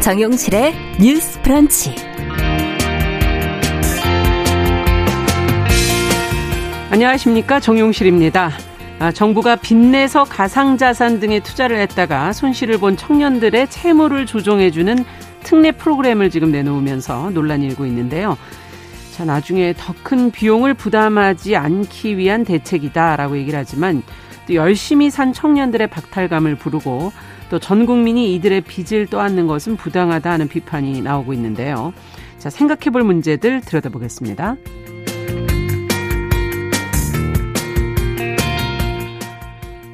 정용실의 뉴스 프런치. 안녕하십니까. 정용실입니다. 아, 정부가 빚내서 가상자산 등에 투자를 했다가 손실을 본 청년들의 채무를 조정해주는 특례 프로그램을 지금 내놓으면서 논란이 일고 있는데요. 자, 나중에 더 큰 비용을 부담하지 않기 위한 대책이다라고 얘기를 하지만 또 열심히 산 청년들의 박탈감을 부르고 또 전 국민이 이들의 빚을 떠안는 것은 부당하다 하는 비판이 나오고 있는데요. 자, 생각해 볼 문제들 들여다보겠습니다.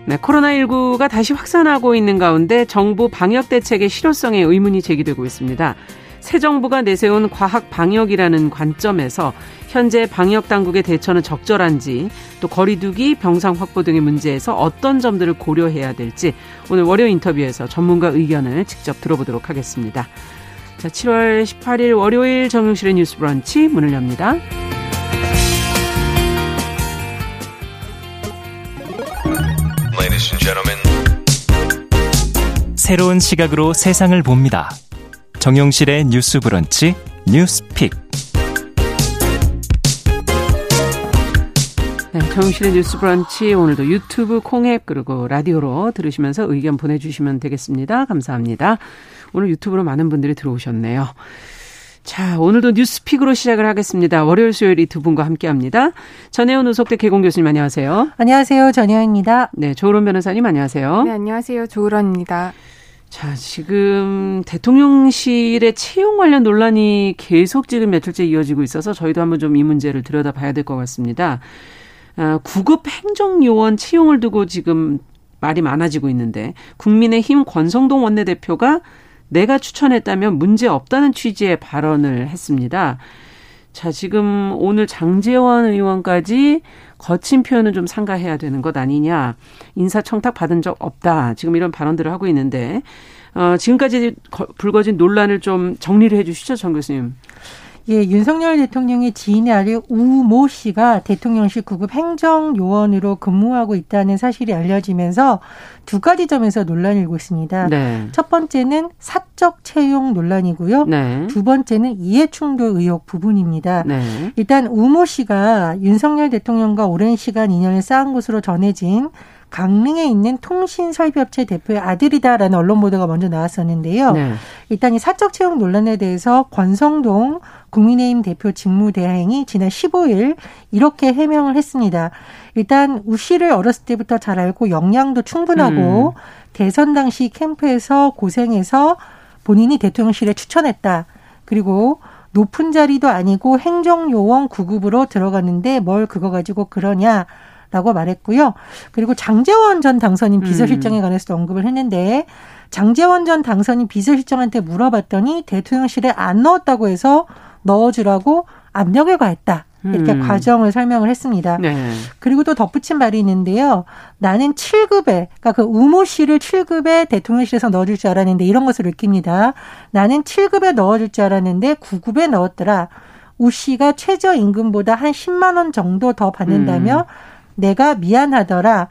네, 코로나19가 다시 확산하고 있는 가운데 정부 방역 대책의 실효성에 의문이 제기되고 있습니다. 새 정부가 내세운 과학 방역이라는 관점에서 현재 방역 당국의 대처는 적절한지 또 거리두기, 병상 확보 등의 문제에서 어떤 점들을 고려해야 될지 오늘 월요 인터뷰에서 전문가 의견을 직접 들어보도록 하겠습니다. 자, 7월 18일 월요일 정용실의 뉴스 브런치 문을 엽니다. 새로운 시각으로 세상을 봅니다. 정용실의 뉴스 브런치 뉴스픽. 네, 정용실의 뉴스 브런치 오늘도 유튜브 콩앱 그리고 라디오로 들으시면서 의견 보내주시면 되겠습니다. 감사합니다. 오늘 유튜브로 많은 분들이 들어오셨네요. 자, 오늘도 뉴스픽으로 시작을 하겠습니다. 월요일, 수요일 이 두 분과 함께 합니다. 전혜원 우석대 개공 교수님 안녕하세요. 안녕하세요. 전혜원입니다. 네, 조으론 변호사님 안녕하세요. 네, 안녕하세요. 조으론입니다. 자, 지금 대통령실의 채용 관련 논란이 계속 지금 며칠째 이어지고 있어서 저희도 한번 좀 이 문제를 들여다봐야 될 것 같습니다. 아, 구급 행정요원 채용을 두고 지금 말이 많아지고 있는데 국민의힘 권성동 원내대표가 내가 추천했다면 문제 없다는 취지의 발언을 했습니다. 자, 지금 오늘 장재원 의원까지 거친 표현은 좀 상가해야 되는 것 아니냐. 인사청탁 받은 적 없다. 지금 이런 발언들을 하고 있는데, 어, 지금까지 불거진 논란을 좀 정리를 해 주시죠, 정 교수님. 예, 윤석열 대통령의 지인의 아들 우모 씨가 대통령실 구급 행정요원으로 근무하고 있다는 사실이 알려지면서 두 가지 점에서 논란이 일고 있습니다. 네. 첫 번째는 사적 채용 논란이고요. 네. 두 번째는 이해충돌 의혹 부분입니다. 네. 일단 우모 씨가 윤석열 대통령과 오랜 시간 인연을 쌓은 것으로 전해진 강릉에 있는 통신 설비업체 대표의 아들이다라는 언론 보도가 먼저 나왔었는데요. 네. 일단 이 사적 채용 논란에 대해서 권성동 국민의힘 대표 직무대행이 지난 15일 이렇게 해명을 했습니다. 일단 우 씨를 어렸을 때부터 잘 알고 역량도 충분하고 음. 대선 당시 캠프에서 고생해서 본인이 대통령실에 추천했다. 그리고 높은 자리도 아니고 행정요원 9급으로 들어갔는데 뭘 그거 가지고 그러냐. 라고 말했고요. 그리고 장재원 전 당선인 비서실장에 음. 관해서도 언급을 했는데 장재원 전 당선인 비서실장한테 물어봤더니 대통령실에 안 넣었다고 해서 넣어주라고 압력을 가했다. 이렇게 음. 과정을 설명을 했습니다. 네. 그리고 또 덧붙인 말이 있는데요. 나는 7급에, 그러니까 그 우모 씨를 7급에 대통령실에서 넣어줄 줄 알았는데 이런 것을 느낍니다. 나는 7급에 넣어줄 줄 알았는데 9급에 넣었더라. 우 씨가 최저임금보다 한 10만 원 정도 더 받는다며 음. 내가 미안하더라.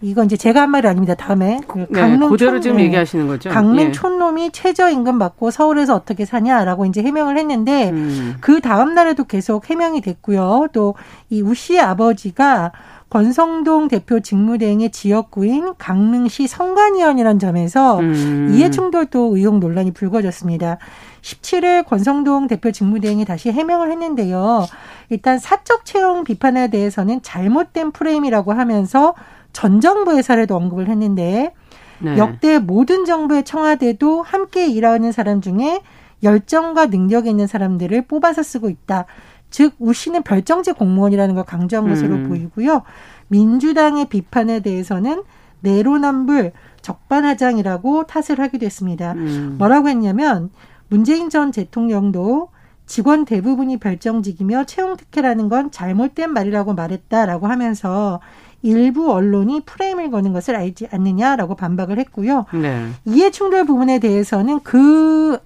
이건 이제 제가 한 말이 아닙니다. 다음에 그 네, 강릉 그대로 촌, 지금 얘기하시는 거죠. 강릉 예. 촌놈이 최저임금 받고 서울에서 어떻게 사냐라고 이제 해명을 했는데 음. 그 다음 날에도 계속 해명이 됐고요. 또 이 우 씨의 아버지가 권성동 대표 직무대행의 지역구인 강릉시 성관위원이라는 점에서 음. 이해충돌도 의혹 논란이 불거졌습니다. 17일 권성동 대표 직무대행이 다시 해명을 했는데요. 일단 사적 채용 비판에 대해서는 잘못된 프레임이라고 하면서 전 정부의 사례도 언급을 했는데 네. 역대 모든 정부의 청와대도 함께 일하는 사람 중에 열정과 능력이 있는 사람들을 뽑아서 쓰고 있다. 즉, 우 씨는 별정제 공무원이라는 걸 강조한 것으로 음. 보이고요. 민주당의 비판에 대해서는 내로남불 적반하장이라고 탓을 하기도 했습니다. 음. 뭐라고 했냐면 문재인 전 대통령도 직원 대부분이 별정직이며 채용 특혜라는 건 잘못된 말이라고 말했다라고 하면서 일부 언론이 프레임을 거는 것을 알지 않느냐라고 반박을 했고요. 네. 이해 충돌 부분에 대해서는 그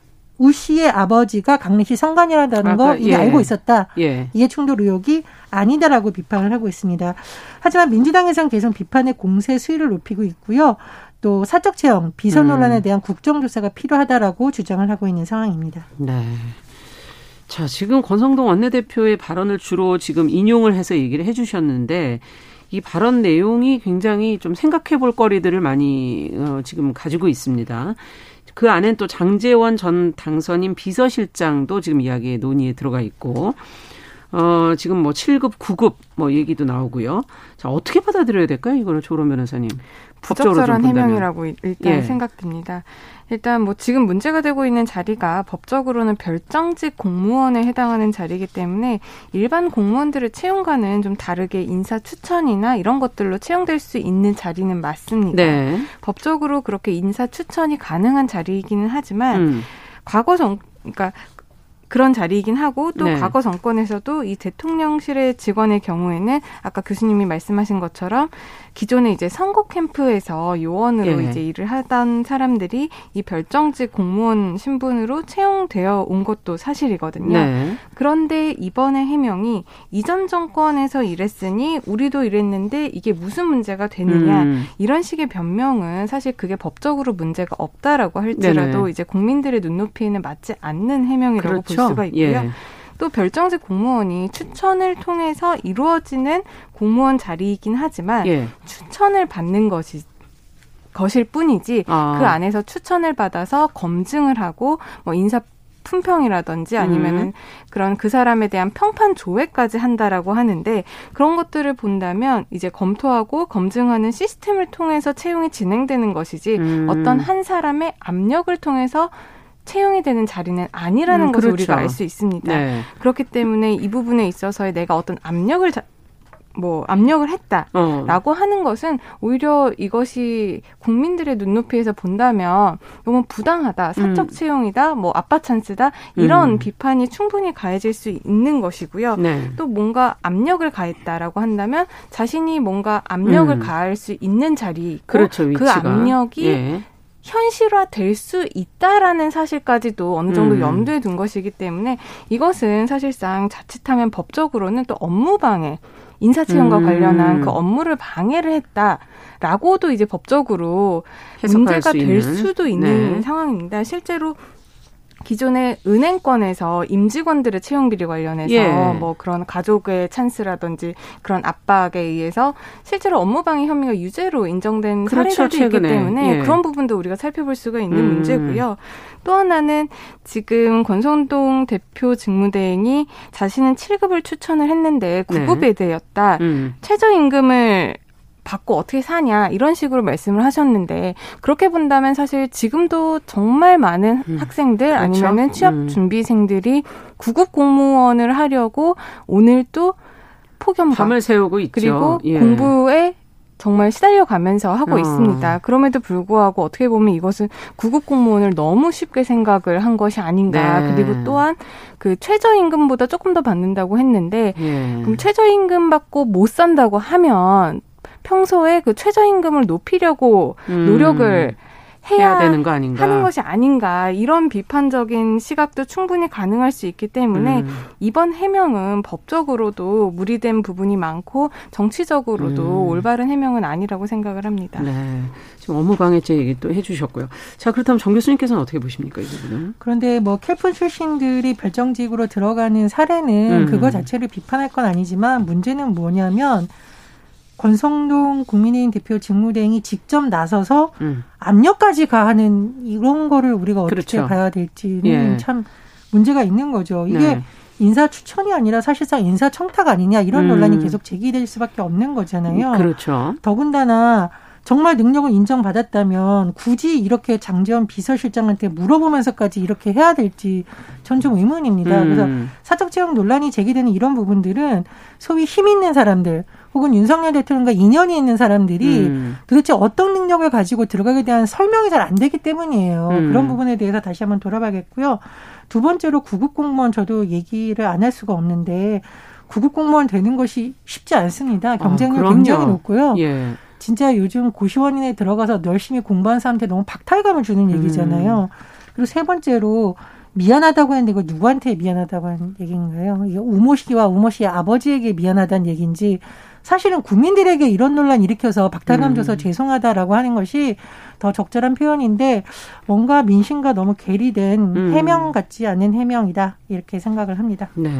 우 씨의 아버지가 강릉시 성관이라는 거 이미 예. 알고 있었다. 예. 이해 충돌 의혹이 아니다라고 비판을 하고 있습니다. 하지만 민주당에서는 계속 비판의 공세 수위를 높이고 있고요. 또 사적 채용, 비선 음. 논란에 대한 국정조사가 필요하다라고 주장을 하고 있는 상황입니다. 네. 자, 지금 권성동 원내대표의 발언을 주로 지금 인용을 해서 얘기를 해 주셨는데 이 발언 내용이 굉장히 좀 생각해 볼 거리들을 많이 어, 지금 가지고 있습니다. 그 안엔 또 장재원 전 당선인 비서실장도 지금 이야기에 논의에 들어가 있고 어, 지금 뭐 7급, 9급 뭐 얘기도 나오고요. 자, 어떻게 받아들여야 될까요? 이거는 조론 변호사님. 부적절한 해명이라고 일단 예. 생각됩니다. 일단 뭐 지금 문제가 되고 있는 자리가 법적으로는 별정직 공무원에 해당하는 자리이기 때문에 일반 공무원들의 채용과는 좀 다르게 인사 추천이나 이런 것들로 채용될 수 있는 자리는 맞습니다. 네. 법적으로 그렇게 인사 추천이 가능한 자리이기는 하지만 음. 과거 정 그러니까 그런 자리이긴 하고 또 네. 과거 정권에서도 이 대통령실의 직원의 경우에는 아까 교수님이 말씀하신 것처럼 기존에 이제 선거 캠프에서 요원으로 예. 이제 일을 하던 사람들이 이 별정직 공무원 신분으로 채용되어 온 것도 사실이거든요. 네. 그런데 이번에 해명이 이전 정권에서 일했으니 우리도 일했는데 이게 무슨 문제가 되느냐 음. 이런 식의 변명은 사실 그게 법적으로 문제가 없다라고 할지라도 네네. 이제 국민들의 눈높이에는 맞지 않는 해명이라고 그렇죠. 볼수 가 있고요. 예. 또 별정직 공무원이 추천을 통해서 이루어지는 공무원 자리이긴 하지만 예. 추천을 받는 것이 것일 뿐이지 아. 그 안에서 추천을 받아서 검증을 하고 뭐 인사 품평이라든지 아니면은 음. 그런 그 사람에 대한 평판 조회까지 한다라고 하는데 그런 것들을 본다면 이제 검토하고 검증하는 시스템을 통해서 채용이 진행되는 것이지 음. 어떤 한 사람의 압력을 통해서 채용이 되는 자리는 아니라는 음, 것을 그렇죠. 우리가 알 수 있습니다. 네. 그렇기 때문에 이 부분에 있어서의 내가 어떤 압력을 자, 뭐 압력을 했다라고 어. 하는 것은 오히려 이것이 국민들의 눈높이에서 본다면 너무 부당하다, 사적 음. 채용이다, 뭐 아빠 찬스다 이런 음. 비판이 충분히 가해질 수 있는 것이고요. 네. 또 뭔가 압력을 가했다라고 한다면 자신이 뭔가 압력을 음. 가할 수 있는 자리고 그렇죠, 그 압력이 예. 현실화 될 수 있다라는 사실까지도 어느 정도 음. 염두에 둔 것이기 때문에 이것은 사실상 자칫하면 법적으로는 또 업무방해 인사채용과 음. 관련한 그 업무를 방해를 했다라고도 이제 법적으로 문제가 될. 수도 있는 네. 상황입니다. 실제로 기존의 은행권에서 임직원들의 채용 비리 관련해서 예. 뭐 그런 가족의 찬스라든지 그런 압박에 의해서 실제로 업무방해 혐의가 유죄로 인정된 그렇죠, 사례들도 최근에. 있기 때문에 예. 그런 부분도 우리가 살펴볼 수가 있는 음. 문제고요. 또 하나는 지금 권성동 대표 직무대행이 자신은 7급을 추천을 했는데 9급에 네. 대였다. 음. 최저임금을 받고 어떻게 사냐 이런 식으로 말씀을 하셨는데 그렇게 본다면 사실 지금도 정말 많은 음. 학생들 그렇죠? 아니면은 취업 음. 준비생들이 구급 공무원을 하려고 오늘 또 폭염 밤을 세우고 있죠. 그리고 예. 공부에 정말 시달려 가면서 하고 어. 있습니다. 그럼에도 불구하고 어떻게 보면 이것은 구급 공무원을 너무 쉽게 생각을 한 것이 아닌가. 네. 그리고 또한 그 최저임금보다 조금 더 받는다고 했는데 예. 그럼 최저임금 받고 못 산다고 하면 평소에 그 최저임금을 높이려고 음. 노력을 해야, 해야, 되는 거 아닌가 하는 것이 아닌가 이런 비판적인 시각도 충분히 가능할 수 있기 때문에 음. 이번 해명은 법적으로도 무리된 부분이 많고 정치적으로도 음. 올바른 해명은 아니라고 생각을 합니다. 네. 지금 업무방해죄 얘기 또 해주셨고요. 자 그렇다면 정 교수님께서는 어떻게 보십니까 이 부분은? 그런데 뭐 캘프 출신들이 별정직으로 들어가는 사례는 음. 그거 자체를 비판할 건 아니지만 문제는 뭐냐면 권성동 국민의힘 대표 직무대행이 직접 나서서 음. 압력까지 가하는 이런 거를 우리가 어떻게 그렇죠. 봐야 될지는 예. 참 문제가 있는 거죠. 이게 네. 인사 추천이 아니라 사실상 인사 청탁 아니냐 이런 음. 논란이 계속 제기될 수밖에 없는 거잖아요. 그렇죠. 더군다나 정말 능력을 인정받았다면 굳이 이렇게 장재원 비서실장한테 물어보면서까지 이렇게 해야 될지 전 좀 의문입니다. 음. 그래서 사적 채용 논란이 제기되는 이런 부분들은 소위 힘 있는 사람들 혹은 윤석열 대통령과 인연이 있는 사람들이 음. 도대체 어떤 능력을 가지고 들어가게 대한 설명이 잘 안 되기 때문이에요. 음. 그런 부분에 대해서 다시 한번 돌아봐야겠고요. 두 번째로 구급 공무원 저도 얘기를 안 할 수가 없는데 구급 공무원 되는 것이 쉽지 않습니다. 경쟁률 아, 굉장히 높고요. 예. 진짜 요즘 고시원인에 들어가서 열심히 공부한 사람한테 너무 박탈감을 주는 얘기잖아요. 음. 그리고 세 번째로 미안하다고 했는데 이거 누구한테 미안하다고 하는 얘기인가요? 이게 우모 씨와 우모 씨의 아버지에게 미안하다는 얘기인지 사실은 국민들에게 이런 논란 일으켜서 박탈감 줘서 음. 죄송하다라고 하는 것이 더 적절한 표현인데 뭔가 민심과 너무 괴리된 음. 해명 같지 않은 해명이다 이렇게 생각을 합니다. 네.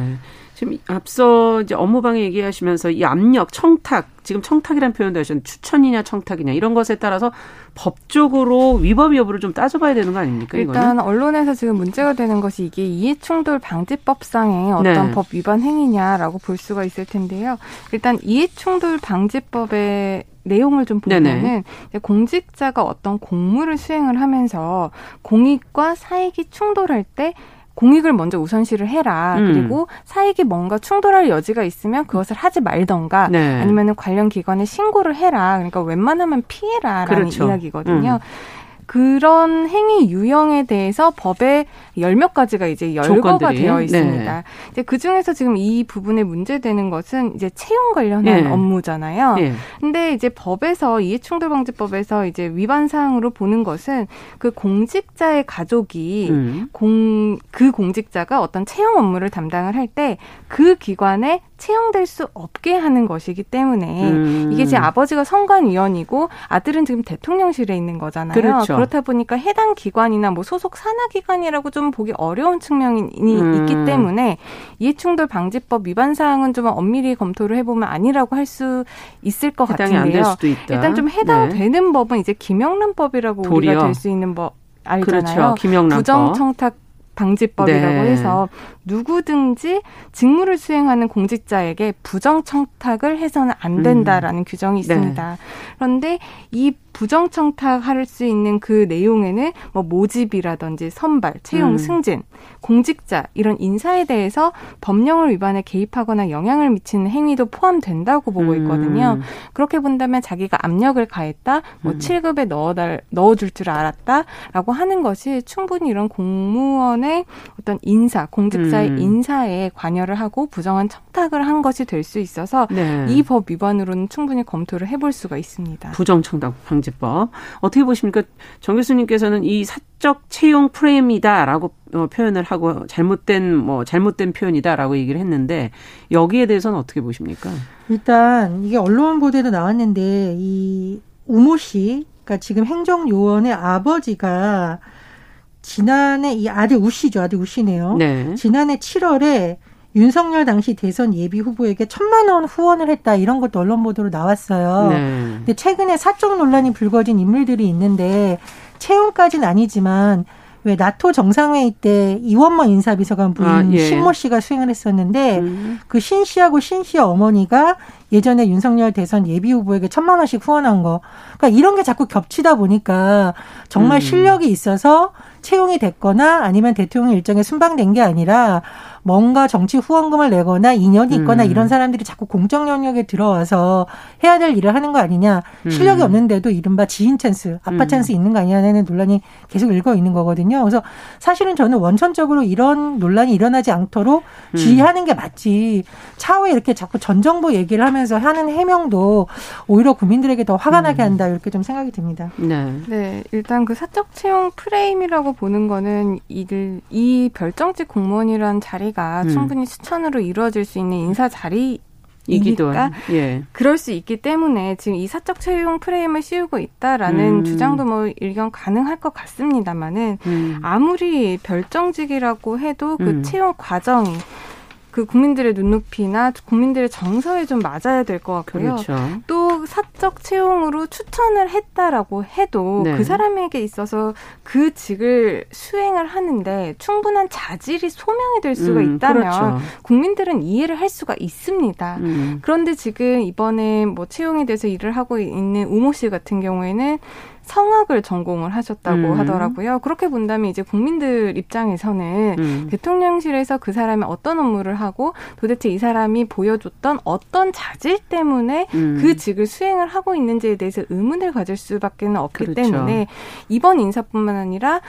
지금 앞서 이제 업무방해 얘기하시면서 이 압력, 청탁, 지금 청탁이라는 표현도 하셨는데 추천이냐 청탁이냐 이런 것에 따라서 법적으로 위법 여부를 좀 따져봐야 되는 거 아닙니까? 일단 이거는? 언론에서 지금 문제가 되는 것이 이게 이해충돌 방지법상의 어떤 네. 법 위반 행위냐라고 볼 수가 있을 텐데요. 일단 이해충돌 방지법의 내용을 좀 보면은 공직자가 어떤 공무를 수행을 하면서 공익과 사익이 충돌할 때 공익을 먼저 우선시를 해라. 음. 그리고 사익이 뭔가 충돌할 여지가 있으면 그것을 하지 말던가 네. 아니면은 관련 기관에 신고를 해라. 그러니까 웬만하면 피해라라는 그렇죠. 이야기거든요. 음. 그런 행위 유형에 대해서 법에 열 몇 가지가 이제 열거가 조건들이. 되어 네. 있습니다. 네. 이제 그 중에서 지금 이 부분에 문제되는 것은 이제 채용 관련한 네. 업무잖아요. 네. 근데 이제 법에서 이해충돌방지법에서 이제 위반 사항으로 보는 것은 그 공직자의 가족이 음. 공그 공직자가 어떤 채용 업무를 담당을 할 때 그 기관에 채용될 수 없게 하는 것이기 때문에 음. 이게 제 아버지가 선관위원이고 아들은 지금 대통령실에 있는 거잖아요. 그렇죠. 그렇다 보니까 해당 기관이나 뭐 소속 산하 기관이라고 좀 보기 어려운 측면이 음. 있기 때문에 이해충돌 방지법 위반 사항은 좀 엄밀히 검토를 해보면 아니라고 할 수 있을 것 같은데요. 일단 좀 해당되는 네. 법은 이제 김영란법이라고 도리어. 우리가 될 수 있는 법 알잖아요. 그렇죠. 김영란법. 부정청탁 방지법이라고 네. 해서 누구든지 직무를 수행하는 공직자에게 부정 청탁을 해서는 안 된다라는 음. 규정이 있습니다. 네. 그런데 이 부정 청탁할 수 있는 그 내용에는 뭐 모집이라든지 선발, 채용, 음. 승진, 공직자 이런 인사에 대해서 법령을 위반해 개입하거나 영향을 미치는 행위도 포함된다고 보고 있거든요. 음. 그렇게 본다면 자기가 압력을 가했다, 뭐 음. 7급에 넣어달 넣어줄 줄 알았다라고 하는 것이 충분히 이런 공무원의 어떤 인사, 공직자 공직자의 음. 인사에 관여를 하고 부정한 청탁을 한 것이 될 수 있어서 네. 이법 위반으로는 충분히 검토를 해볼 수가 있습니다. 부정청탁 방지법 어떻게 보십니까? 정 교수님께서는 이 사적 채용 프레임이다라고 어, 표현을 하고 잘못된 뭐 잘못된 표현이다라고 얘기를 했는데 여기에 대해서는 어떻게 보십니까? 일단 이게 언론 보도에도 나왔는데 이 우모 씨, 그러니까 지금 행정요원의 아버지가 지난해 이 아들 우 씨죠. 아들 우 씨네요. 네. 지난해 7월에 윤석열 당시 대선 예비 후보에게 천만 원 후원을 했다 이런 것도 언론 보도로 나왔어요. 네. 근데 최근에 사적 논란이 불거진 인물들이 있는데 채용까지는 아니지만 왜 나토 정상회의 때 이원모 인사비서관 부인 아, 예. 신모 씨가 수행을 했었는데 음. 그신 씨하고 신 씨의 어머니가 예전에 윤석열 대선 예비 후보에게 천만 원씩 후원한 거. 그러니까 이런 게 자꾸 겹치다 보니까 정말 음. 실력이 있어서 채용이 됐거나 아니면 대통령 일정에 순방된 게 아니라 뭔가 정치 후원금을 내거나 인연이 있거나 음. 이런 사람들이 자꾸 공적 영역에 들어와서 해야 될 일을 하는 거 아니냐. 실력이 음. 없는데도 이른바 지인 찬스, 아빠 음. 찬스 있는 거 아니냐는 논란이 계속 일고 있는 거거든요. 그래서 사실은 저는 원천적으로 이런 논란이 일어나지 않도록 음. 주의하는 게 맞지. 차후에 이렇게 자꾸 전 정부 얘기를 하면서 하는 해명도 오히려 국민들에게 더 화가 나게 음. 한다 이렇게 좀 생각이 듭니다. 네. 네. 일단 그 사적 채용 프레임이라고 보는 거는 이들 이 별정직 공무원이라는 자리가 음. 충분히 추천으로 이루어질 수 있는 인사 자리 이기도 예. 그럴 수 있기 때문에 지금 이 사적 채용 프레임을 씌우고 있다라는 음. 주장도 뭐 일견 가능할 것 같습니다만은 음. 아무리 별정직이라고 해도 그 음. 채용 과정이 그 국민들의 눈높이나 국민들의 정서에 좀 맞아야 될 것 같고요. 그렇죠. 또 사적 채용으로 추천을 했다라고 해도 네. 그 사람에게 있어서 그 직을 수행을 하는데 충분한 자질이 소명이 될 수가 음, 있다면 그렇죠. 국민들은 이해를 할 수가 있습니다. 음. 그런데 지금 이번에 뭐 채용에 대해서 일을 하고 있는 우모 씨 같은 경우에는 성악을 전공을 하셨다고 음. 하더라고요. 그렇게 본다면 이제 국민들 입장에서는 음. 대통령실에서 그 사람이 어떤 업무를 하고 도대체 이 사람이 보여줬던 어떤 자질 때문에 음. 그 직을 수행을 하고 있는지에 대해서 의문을 가질 수밖에 없기 그렇죠. 때문에 이번 인사뿐만 아니라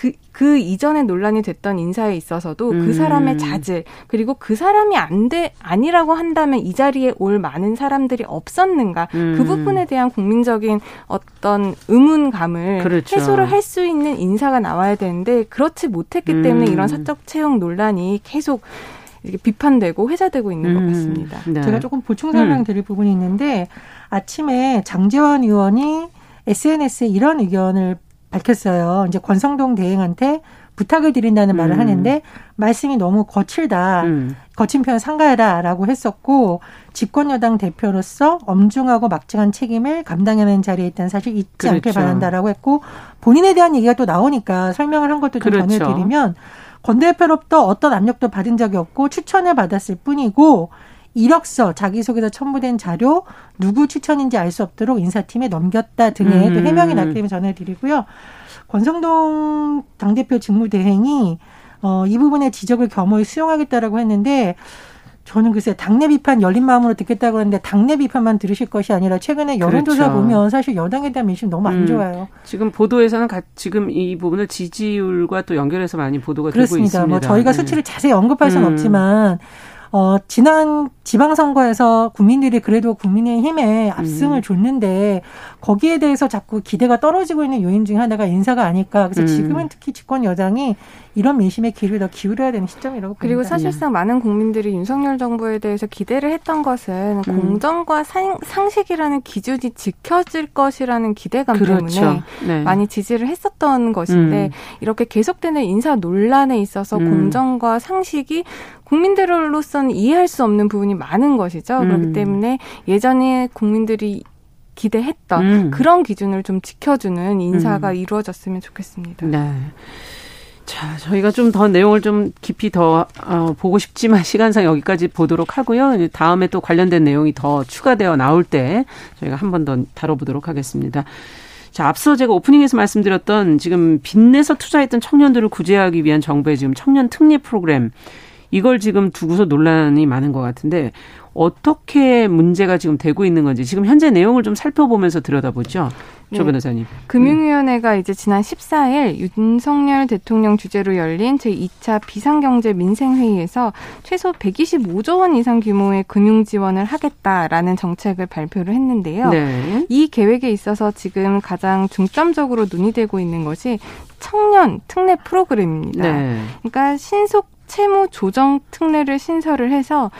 그, 그 이전에 논란이 됐던 인사에 있어서도 그 음. 그 사람의 자질, 그리고 그 사람이 안 돼, 아니라고 한다면 이 자리에 올 많은 사람들이 없었는가, 그 음. 그 부분에 대한 국민적인 어떤 의문감을 그렇죠. 해소를 할 수 있는 인사가 나와야 되는데, 그렇지 못했기 때문에 음. 이런 사적 채용 논란이 계속 이렇게 비판되고 회자되고 있는 것 음. 같습니다. 네. 제가 조금 보충 설명드릴 음. 부분이 있는데 아침에 장재원 의원이 SNS에 이런 의견을 밝혔어요. 이제 권성동 대행한테 부탁을 드린다는 말을 음. 하는데 말씀이 너무 거칠다. 음. 거친 표현 상가해라라고 했었고 집권 여당 대표로서 엄중하고 막중한 책임을 감당하는 자리에 있다는 사실 잊지 그렇죠. 않길 바란다라고 했고 본인에 대한 얘기가 또 나오니까 설명을 한 것도 좀 그렇죠. 전해드리면 권 대표로부터 어떤 압력도 받은 적이 없고 추천을 받았을 뿐이고 이력서, 자기소개서 첨부된 자료, 누구 추천인지 알 수 없도록 인사팀에 넘겼다 등의 음. 해명이 났기 때문에 전해드리고요. 권성동 당대표 직무대행이 어, 이 부분의 지적을 겸허히 수용하겠다라고 했는데 저는 글쎄 당내 비판 열린 마음으로 듣겠다고 하는데 당내 비판만 들으실 것이 아니라 최근에 여론조사 그렇죠. 보면 사실 여당에 대한 민심 너무 안 음. 좋아요. 지금 보도에서는 가, 지금 이 부분을 지지율과 또 연결해서 많이 보도가 그렇습니다. 되고 있습니다. 뭐 저희가 네. 수치를 자세히 언급할 수는 음. 없지만 어, 지난 지방선거에서 국민들이 그래도 국민의힘에 압승을 음. 줬는데 거기에 대해서 자꾸 기대가 떨어지고 있는 요인 중에 하나가 인사가 아닐까. 그래서 음. 지금은 특히 집권 여당이 이런 민심의 귀를 더 기울여야 되는 시점이라고 봅니다. 그리고 사실상 많은 국민들이 윤석열 정부에 대해서 기대를 했던 것은 음. 공정과 상, 식이라는 기준이 지켜질 것이라는 기대감 그렇죠. 때문에 네. 많이 지지를 했었던 것인데 음. 이렇게 계속되는 인사 논란에 있어서 음. 공정과 상식이 국민들로서는 이해할 수 없는 부분이 많은 것이죠. 음. 그렇기 때문에 예전에 국민들이 기대했던 음. 그런 기준을 좀 지켜주는 인사가 음. 이루어졌으면 좋겠습니다. 네. 자, 저희가 좀 더 내용을 좀 깊이 더 어, 보고 싶지만 시간상 여기까지 보도록 하고요. 다음에 또 관련된 내용이 더 추가되어 나올 때 저희가 한 번 더 다뤄보도록 하겠습니다. 자, 앞서 제가 오프닝에서 말씀드렸던 지금 빚내서 투자했던 청년들을 구제하기 위한 정부의 지금 청년 특례 프로그램 이걸 지금 두고서 논란이 많은 것 같은데 어떻게 문제가 지금 되고 있는 건지 지금 현재 내용을 좀 살펴보면서 들여다보죠. 네. 조 변호사님. 금융위원회가 이제 지난 14일 윤석열 대통령 주재로 열린 제2차 비상경제 민생회의에서 최소 125조 원 이상 규모의 금융 지원을 하겠다라는 정책을 발표를 했는데요. 네. 이 계획에 있어서 지금 가장 중점적으로 논의되고 있는 것이 청년 특례 프로그램입니다. 네. 그러니까 신속 채무 조정 특례를 신설을 해서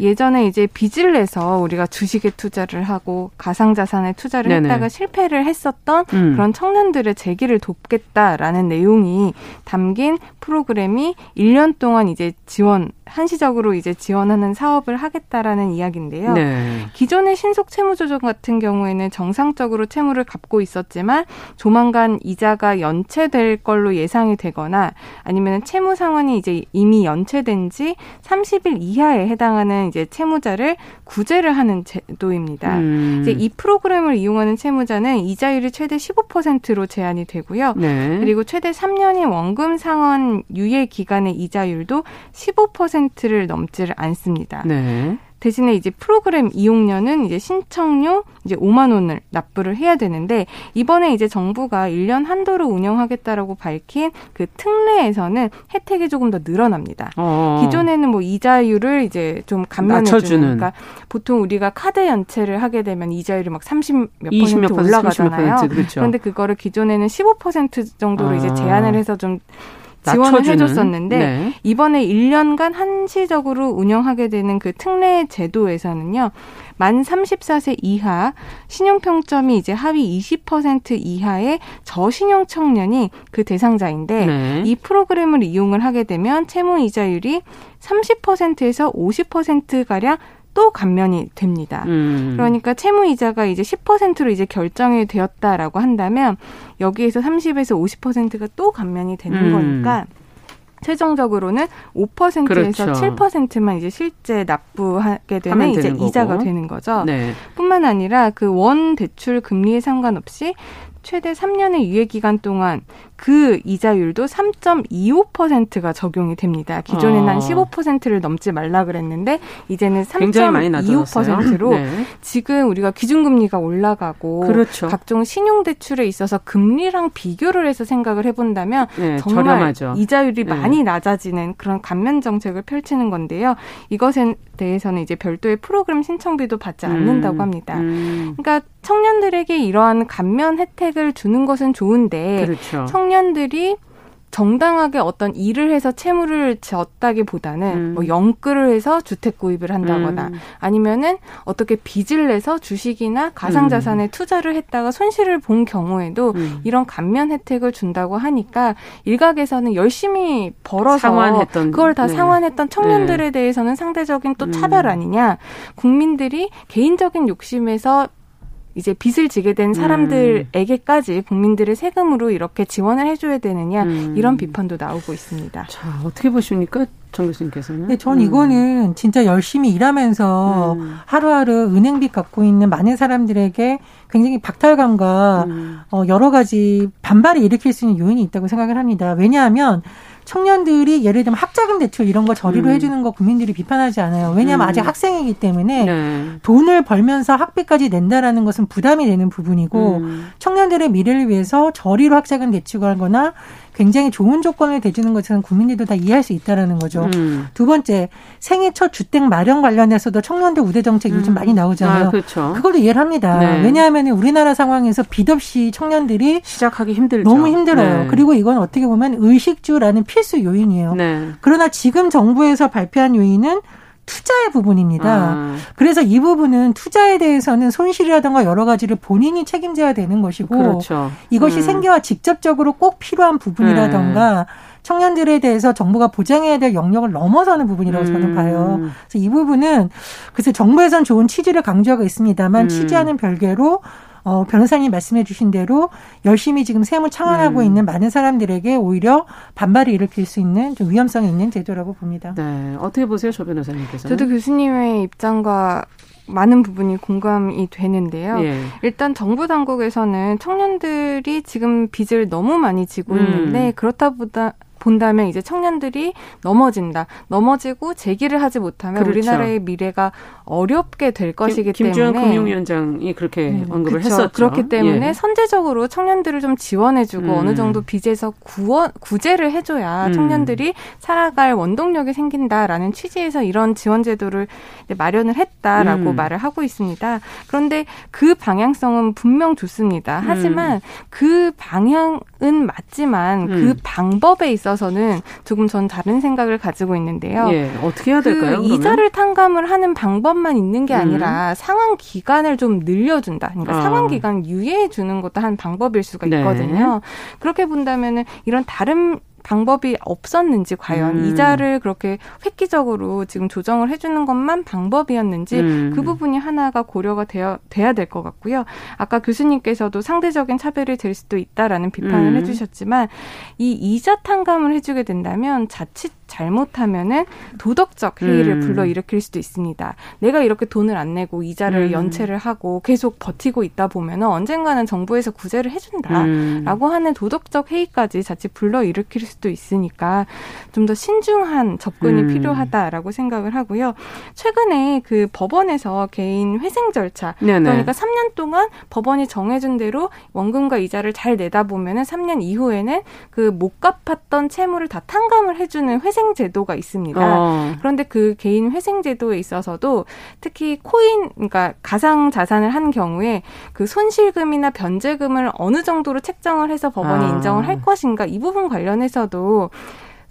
예전에 이제 빚을 내서 우리가 주식에 투자를 하고 가상자산에 투자를 네네. 했다가 실패를 했었던 음. 그런 청년들의 재기를 돕겠다라는 내용이 담긴 프로그램이 1년 동안 이제 지원 한시적으로 이제 지원하는 사업을 하겠다라는 이야기인데요. 네. 기존의 신속 채무 조정 같은 경우에는 정상적으로 채무를 갚고 있었지만 조만간 이자가 연체될 걸로 예상이 되거나 아니면 채무 상환이 이제 이미 연체된 지 30일 이하에 해당하는 이제 채무자를 구제를 하는 제도입니다. 음. 이제 이 프로그램을 이용하는 채무자는 이자율이 최대 15%로 제한이 되고요. 네. 그리고 최대 3년의 원금 상환 유예 기간의 이자율도 15%를 넘지를 않습니다. 네. 대신에 이제 프로그램 이용료는 이제 신청료 이제 5만 원을 납부를 해야 되는데 이번에 이제 정부가 1년 한도를 운영하겠다라고 밝힌 그 특례에서는 혜택이 조금 더 늘어납니다. 어. 기존에는 뭐 이자율을 이제 좀 감면해 주는 그러니까 보통 우리가 카드 연체를 하게 되면 이자율이 막 30몇 퍼센트 올라가잖아요. 그렇죠. 그런데 그거를 기존에는 15% 정도로 아. 이제 제한을 해서 좀 지원을 낮춰주는. 해줬었는데 네. 이번에 1년간 한시적으로 운영하게 되는 그 특례 제도에서는요. 만 34세 이하 신용평점이 이제 하위 20% 이하의 저신용 청년이 그 대상자인데 네. 이 프로그램을 이용을 하게 되면 채무 이자율이 30%에서 50% 가량 또 감면이 됩니다. 음. 그러니까 채무 이자가 이제 10%로 이제 결정이 되었다라고 한다면 여기에서 30에서 50%가 또 감면이 되는 음. 거니까 최종적으로는 5%에서 그렇죠. 7%만 이제 실제 납부하게 되는 이제 되는 이자가 되는 거죠. 네. 뿐만 아니라 그 원 대출 금리에 상관없이 최대 3년의 유예 기간 동안 그 이자율도 3.25%가 적용이 됩니다. 기존에는 어. 한 15%를 넘지 말라 그랬는데 이제는 3.25%로 네. 지금 우리가 기준금리가 올라가고 그렇죠. 각종 신용대출에 있어서 금리랑 비교를 해서 생각을 해본다면 네, 정말 저렴하죠. 이자율이 네. 많이 낮아지는 그런 감면 정책을 펼치는 건데요. 이것에 대해서는 이제 별도의 프로그램 신청비도 받지 않는다고 음, 합니다. 음. 그러니까 청년들에게 이러한 감면 혜택을 주는 것은 좋은데 그렇죠. 청년들이 정당하게 어떤 일을 해서 채무를 졌다기보다는 음. 뭐 영끌을 해서 주택 구입을 한다거나 음. 아니면은 어떻게 빚을 내서 주식이나 가상 자산에 음. 투자를 했다가 손실을 본 경우에도 음. 이런 감면 혜택을 준다고 하니까 일각에서는 열심히 벌어서 상환했던, 그걸 다 네. 상환했던 청년들에 네. 대해서는 상대적인 또 차별 음. 아니냐 국민들이 개인적인 욕심에서 이제 빚을 지게 된 사람들에게까지 국민들의 세금으로 이렇게 지원을 해줘야 되느냐 음. 이런 비판도 나오고 있습니다. 자 어떻게 보십니까? 정 교수님께서는? 네, 전 음. 이거는 진짜 열심히 일하면서 음. 하루하루 은행빚 갖고 있는 많은 사람들에게 굉장히 박탈감과 음. 어, 여러 가지 반발을 일으킬 수 있는 요인이 있다고 생각을 합니다. 왜냐하면 청년들이 예를 들면 학자금 대출 이런 거 저리로 음. 해주는 거 국민들이 비판하지 않아요. 왜냐하면 음. 아직 학생이기 때문에 네. 돈을 벌면서 학비까지 낸다라는 것은 부담이 되는 부분이고 음. 청년들의 미래를 위해서 저리로 학자금 대출하거나 굉장히 좋은 조건을 대주는 것은 국민들도 다 이해할 수 있다라는 거죠. 음. 두 번째 생애 첫 주택 마련 관련해서도 청년들 우대 정책 요즘 음. 많이 나오잖아요. 아, 그렇죠. 그걸도 이해를 합니다. 네. 왜냐하면 우리나라 상황에서 빚 없이 청년들이 시작하기 힘들죠. 너무 힘들어요. 네. 그리고 이건 어떻게 보면 의식주라는 필수 요인이에요. 네. 그러나 지금 정부에서 발표한 요인은 투자의 부분입니다. 아. 그래서 이 부분은 투자에 대해서는 손실이라든가 여러 가지를 본인이 책임져야 되는 것이고 그렇죠. 이것이 음. 생계와 직접적으로 꼭 필요한 부분이라든가 음. 청년들에 대해서 정부가 보장해야 될 영역을 넘어서는 부분이라고 저는 음. 봐요. 그래서 이 부분은 글쎄 정부에선 좋은 취지를 강조하고 있습니다만 음. 취지와는 별개로 어, 변호사님 말씀해 주신 대로 열심히 지금 세무 창안하고 음. 있는 많은 사람들에게 오히려 반발을 일으킬 수 있는 좀 위험성이 있는 제도라고 봅니다. 네. 어떻게 보세요, 조 변호사님께서? 저도 교수님의 입장과 많은 부분이 공감이 되는데요. 예. 일단 정부 당국에서는 청년들이 지금 빚을 너무 많이 지고 음. 있는데 그렇다 보다 본다면 이제 청년들이 넘어진다. 넘어지고 재기를 하지 못하면 그렇죠. 우리나라의 미래가 어렵게 될 것이기 김, 김주현 때문에 김주현 금융위원장이 그렇게 음, 언급을 그렇죠. 했었죠. 그렇기 때문에 예. 선제적으로 청년들을 좀 지원해주고 음. 어느 정도 빚에서 구원 구제를 해줘야 음. 청년들이 살아갈 원동력이 생긴다라는 취지에서 이런 지원 제도를 마련을 했다라고 음. 말을 하고 있습니다. 그런데 그 방향성은 분명 좋습니다. 하지만 음. 그 방향은 맞지만 그 음. 방법에 있어 서는 조금 전 다른 생각을 가지고 있는데요. 예. 어떻게 해야 될까요? 그 이자를 탕감을 하는 방법 것만 있는 게 아니라 음. 상환 기간을 좀 늘려준다. 그러니까 어. 상환 기간 유예해 주는 것도 한 방법일 수가 네. 있거든요. 네. 그렇게 본다면은 이런 다른 방법이 없었는지 과연 음. 이자를 그렇게 획기적으로 지금 조정을 해주는 것만 방법이었는지 음. 그 부분이 하나가 고려가 되어 돼야 될 것 같고요. 아까 교수님께서도 상대적인 차별이 될 수도 있다라는 비판을 음. 해주셨지만 이 이자 탕감을 해주게 된다면 자칫 잘못하면은 도덕적 해이를 음. 불러일으킬 수도 있습니다. 내가 이렇게 돈을 안 내고 이자를 음. 연체를 하고 계속 버티고 있다 보면은 언젠가는 정부에서 구제를 해준다라고 음. 하는 도덕적 해이까지 자칫 불러일으킬 수도 있으니까 좀 더 신중한 접근이 음. 필요하다라고 생각을 하고요. 최근에 그 법원에서 개인 회생 절차 네네. 그러니까 3년 동안 법원이 정해준 대로 원금과 이자를 잘 내다 보면은 3년 이후에는 그 못 갚았던 채무를 다 탕감을 해주는 회생 회생 제도가 있습니다. 어. 그런데 그 개인 회생 제도에 있어서도 특히 코인 그러니까 가상 자산을 한 경우에 그 손실금이나 변제금을 어느 정도로 책정을 해서 법원이 아. 인정을 할 것인가 이 부분 관련해서도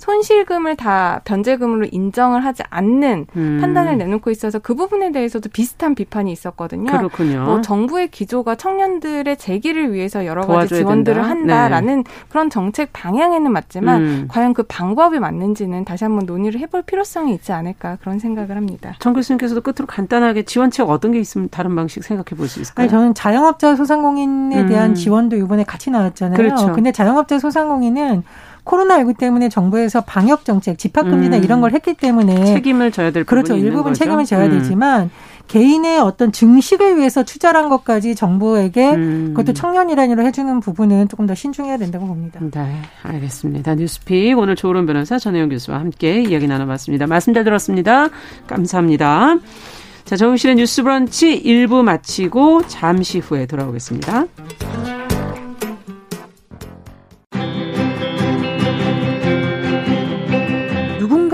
손실금을 다 변제금으로 인정을 하지 않는 음. 판단을 내놓고 있어서 그 부분에 대해서도 비슷한 비판이 있었거든요. 그렇군요. 뭐 정부의 기조가 청년들의 재기를 위해서 여러 가지 지원들을 된다? 한다라는 네. 그런 정책 방향에는 맞지만 음. 과연 그 방법이 맞는지는 다시 한번 논의를 해볼 필요성이 있지 않을까 그런 생각을 합니다. 정 교수님께서도 끝으로 간단하게 지원책 어떤 게 있으면 다른 방식 생각해 볼 수 있을까요? 아니, 저는 자영업자 소상공인에 대한 음. 지원도 이번에 같이 나왔잖아요. 그렇죠. 근데 자영업자 소상공인은 코로나19 때문에 정부에서 방역 정책, 집합 금지나 음. 이런 걸 했기 때문에 책임을 져야 될 그렇죠. 일부분 책임을 져야 음. 되지만 개인의 어떤 증식을 위해서 투자한 것까지 정부에게 음. 그것도 청년이란이로 해주는 부분은 조금 더 신중해야 된다고 봅니다. 네, 알겠습니다. 뉴스픽 오늘 조론 변호사 전혜영 교수와 함께 이야기 나눠봤습니다. 말씀 잘 들었습니다. 감사합니다. 자, 정실의 뉴스 브런치 1부 마치고 잠시 후에 돌아오겠습니다.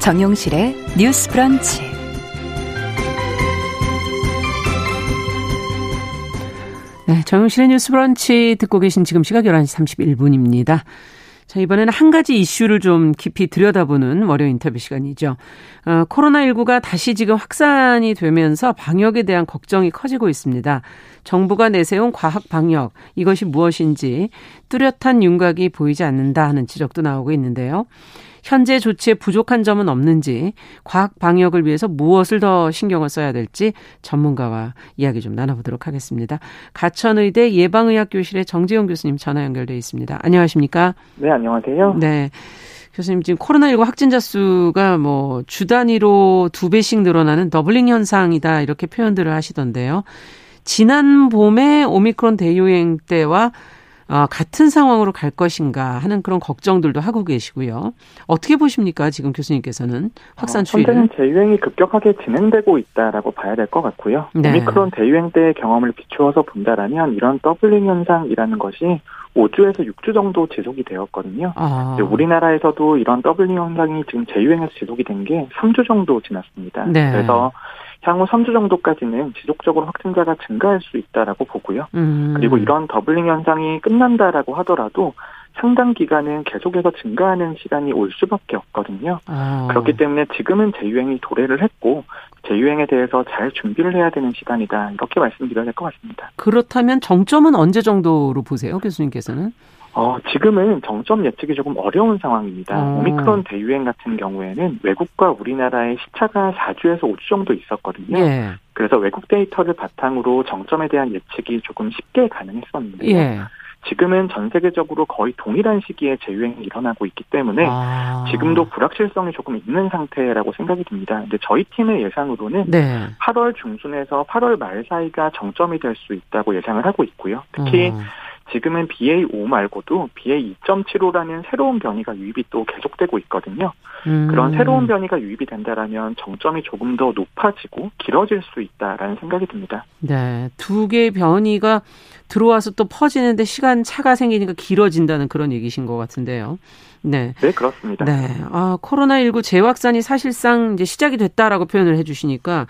정용실의 뉴스 브런치. 네, 정용실의 뉴스 브런치 듣고 계신 지금 시각 11시 31분입니다. 자, 이번에는 한 가지 이슈를 좀 깊이 들여다보는 월요 인터뷰 시간이죠. 어, 코로나19가 다시 지금 확산이 되면서 방역에 대한 걱정이 커지고 있습니다. 정부가 내세운 과학 방역, 이것이 무엇인지 뚜렷한 윤곽이 보이지 않는다 하는 지적도 나오고 있는데요. 현재 조치에 부족한 점은 없는지, 과학 방역을 위해서 무엇을 더 신경을 써야 될지 전문가와 이야기 좀 나눠보도록 하겠습니다. 가천의대 예방의학교실의 정재용 교수님 전화 연결돼 있습니다. 안녕하십니까? 네, 안녕하세요. 네. 교수님 지금 코로나19 확진자 수가 뭐 주 단위로 두 배씩 늘어나는 더블링 현상이다 이렇게 표현들을 하시던데요. 지난 봄에 오미크론 대유행 때와 어, 같은 상황으로 갈 것인가 하는 그런 걱정들도 하고 계시고요. 어떻게 보십니까? 지금 교수님께서는 확산 추이를. 어, 현재는 재유행이 급격하게 진행되고 있다라고 봐야 될 것 같고요. 네. 오미크론 대유행 때의 경험을 비추어서 본다라면 이런 doubling 현상이라는 것이 5주에서 6주 정도 지속이 되었거든요. 아. 우리나라에서도 이런 doubling 현상이 지금 재유행에서 지속이 된 게 3주 정도 지났습니다. 네. 그래서 향후 3주 정도까지는 지속적으로 확진자가 증가할 수 있다라고 보고요. 음. 그리고 이런 doubling 현상이 끝난다라고 하더라도 상당 기간은 계속해서 증가하는 시간이 올 수밖에 없거든요. 아. 그렇기 때문에 지금은 재유행이 도래를 했고 재유행에 대해서 잘 준비를 해야 되는 시간이다. 이렇게 말씀드려야 될 것 같습니다. 그렇다면 정점은 언제 정도로 보세요, 교수님께서는? 어, 지금은 정점 예측이 조금 어려운 상황입니다. 어. 오미크론 대유행 같은 경우에는 외국과 우리나라의 시차가 4주에서 5주 정도 있었거든요. 예. 그래서 외국 데이터를 바탕으로 정점에 대한 예측이 조금 쉽게 가능했었는데요. 예. 지금은 전 세계적으로 거의 동일한 시기에 재유행이 일어나고 있기 때문에 아. 지금도 불확실성이 조금 있는 상태라고 생각이 듭니다. 근데 저희 팀의 예상으로는 네. 8월 중순에서 8월 말 사이가 정점이 될 수 있다고 예상을 하고 있고요. 특히 어. 지금은 BA5 말고도 BA2.75라는 새로운 변이가 유입이 또 계속되고 있거든요. 음. 그런 새로운 변이가 유입이 된다라면 정점이 조금 더 높아지고 길어질 수 있다라는 생각이 듭니다. 네, 두 개의 변이가 들어와서 또 퍼지는데 시간 차가 생기니까 길어진다는 그런 얘기신 것 같은데요. 네. 네, 그렇습니다. 네. 아, 코로나19 재확산이 사실상 이제 시작이 됐다라고 표현을 해 주시니까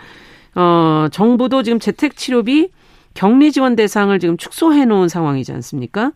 어, 정부도 지금 재택 치료비 격리 지원 대상을 지금 축소해 놓은 상황이지 않습니까?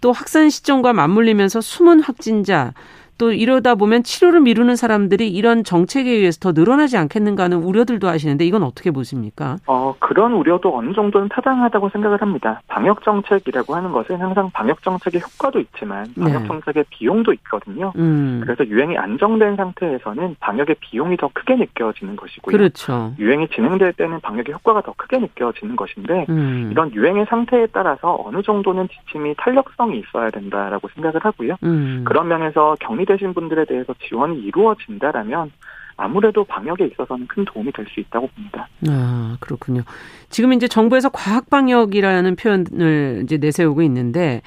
또 확산 시점과 맞물리면서 숨은 확진자 또 이러다 보면 치료를 미루는 사람들이 이런 정책에 의해서 더 늘어나지 않겠는가 하는 우려들도 하시는데 이건 어떻게 보십니까? 어, 그런 우려도 어느 정도는 타당하다고 생각을 합니다. 방역 정책이라고 하는 것은 항상 방역 정책의 효과도 있지만 방역 네. 정책의 비용도 있거든요. 음. 그래서 유행이 안정된 상태에서는 방역의 비용이 더 크게 느껴지는 것이고요. 그렇죠. 유행이 진행될 때는 방역의 효과가 더 크게 느껴지는 것인데 음. 이런 유행의 상태에 따라서 어느 정도는 지침이 탄력성이 있어야 된다라고 생각을 하고요. 음. 그런 면에서 격리 되신 분들에 대해서 지원이 이루어진다라면 아무래도 방역에 있어서는 큰 도움이 될 수 있다고 봅니다. 아, 그렇군요. 지금 이제 정부에서 과학 방역이라는 표현을 이제 내세우고 있는데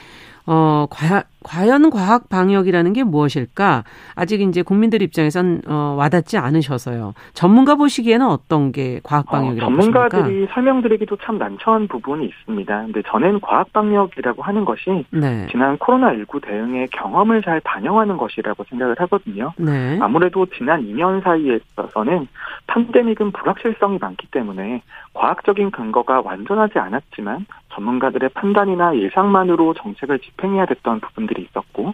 어, 과, 과연 과학 방역이라는 게 무엇일까? 아직 이제 국민들 입장에선 어, 와닿지 않으셔서요. 전문가 보시기에는 어떤 게 과학 어, 방역이라고 어, 전문가들이 보십니까? 설명드리기도 참 난처한 부분이 있습니다. 근데 저는 과학 방역이라고 하는 것이 네. 지난 코로나19 대응의 경험을 잘 반영하는 것이라고 생각을 하거든요. 네. 아무래도 지난 2년 사이에 있어서는 팬데믹은 불확실성이 많기 때문에 과학적인 근거가 완전하지 않았지만 전문가들의 판단이나 예상만으로 정책을 집행해야 됐던 부분들이 있었고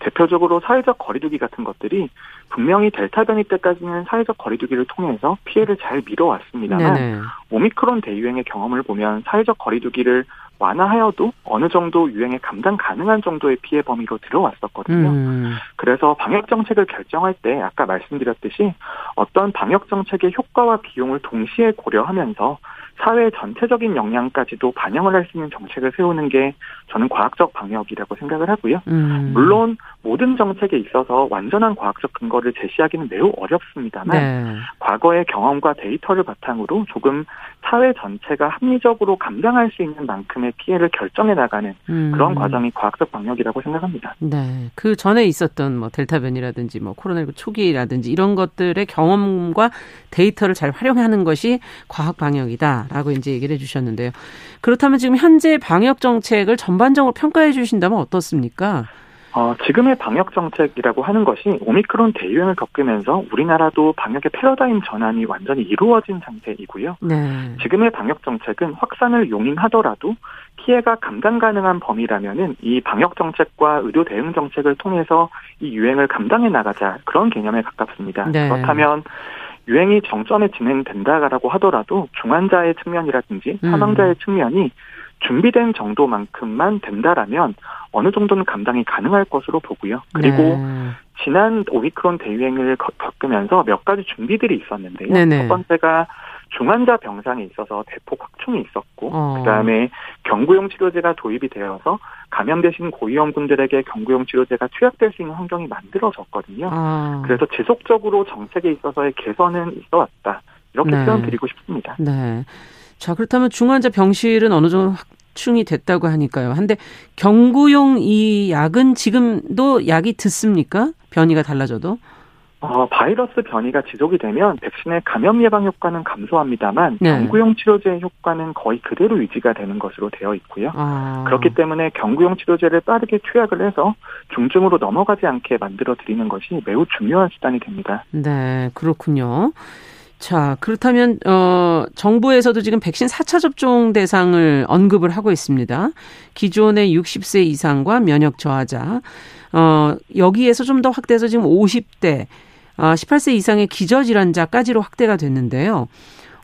대표적으로 사회적 거리두기 같은 것들이 분명히 델타 변이 때까지는 사회적 거리두기를 통해서 피해를 잘 미뤄왔습니다만 네네. 오미크론 대유행의 경험을 보면 사회적 거리두기를 완화하여도 어느 정도 유행에 감당 가능한 정도의 피해 범위로 들어왔었거든요. 음. 그래서 방역 정책을 결정할 때 아까 말씀드렸듯이 어떤 방역 정책의 효과와 비용을 동시에 고려하면서 사회 전체적인 영향까지도 반영을 할 수 있는 정책을 세우는 게 저는 과학적 방역이라고 생각을 하고요. 음. 물론 모든 정책에 있어서 완전한 과학적 근거를 제시하기는 매우 어렵습니다만 네. 과거의 경험과 데이터를 바탕으로 조금 사회 전체가 합리적으로 감당할 수 있는 만큼의 피해를 결정해 나가는 음. 그런 과정이 과학적 방역이라고 생각합니다. 네. 그 전에 있었던 뭐 델타 변이라든지 뭐 코로나19 초기라든지 이런 것들의 경험과 데이터를 잘 활용하는 것이 과학 방역이다 라고 이제 얘기를 해 주셨는데요. 그렇다면 지금 현재 방역 정책을 전반적으로 평가해 주신다면 어떻습니까? 어, 지금의 방역 정책이라고 하는 것이 오미크론 대유행을 겪으면서 우리나라도 방역의 패러다임 전환이 완전히 이루어진 상태이고요. 네. 지금의 방역 정책은 확산을 용인하더라도 피해가 감당 가능한 범위라면은 이 방역 정책과 의료 대응 정책을 통해서 이 유행을 감당해 나가자 그런 개념에 가깝습니다. 네. 그렇다면 유행이 정점에 진행된다라고 하더라도 중환자의 측면이라든지 음. 사망자의 음. 측면이 준비된 정도만큼만 된다라면 어느 정도는 감당이 가능할 것으로 보고요. 그리고 네. 지난 오미크론 대유행을 겪으면서 몇 가지 준비들이 있었는데요. 네네. 첫 번째가 중환자 병상에 있어서 대폭 확충이 있었고, 어. 그 다음에 경구용 치료제가 도입이 되어서 감염되신 고위험군들에게 경구용 치료제가 투약될 수 있는 환경이 만들어졌거든요. 어. 그래서 지속적으로 정책에 있어서의 개선은 있어 왔다. 이렇게 네. 표현 드리고 싶습니다. 네. 자, 그렇다면 중환자 병실은 어느 정도 확충이 됐다고 하니까요. 한데 경구용 이 약은 지금도 약이 듣습니까? 변이가 달라져도? 어, 바이러스 변이가 지속이 되면 백신의 감염 예방 효과는 감소합니다만 네. 경구용 치료제의 효과는 거의 그대로 유지가 되는 것으로 되어 있고요. 아. 그렇기 때문에 경구용 치료제를 빠르게 투약을 해서 중증으로 넘어가지 않게 만들어 드리는 것이 매우 중요한 수단이 됩니다. 네, 그렇군요. 자, 그렇다면 어 정부에서도 지금 백신 4차 접종 대상을 언급을 하고 있습니다. 기존의 60세 이상과 면역 저하자 어 여기에서 좀 더 확대해서 지금 50대 어 18세 이상의 기저질환자까지로 확대가 됐는데요.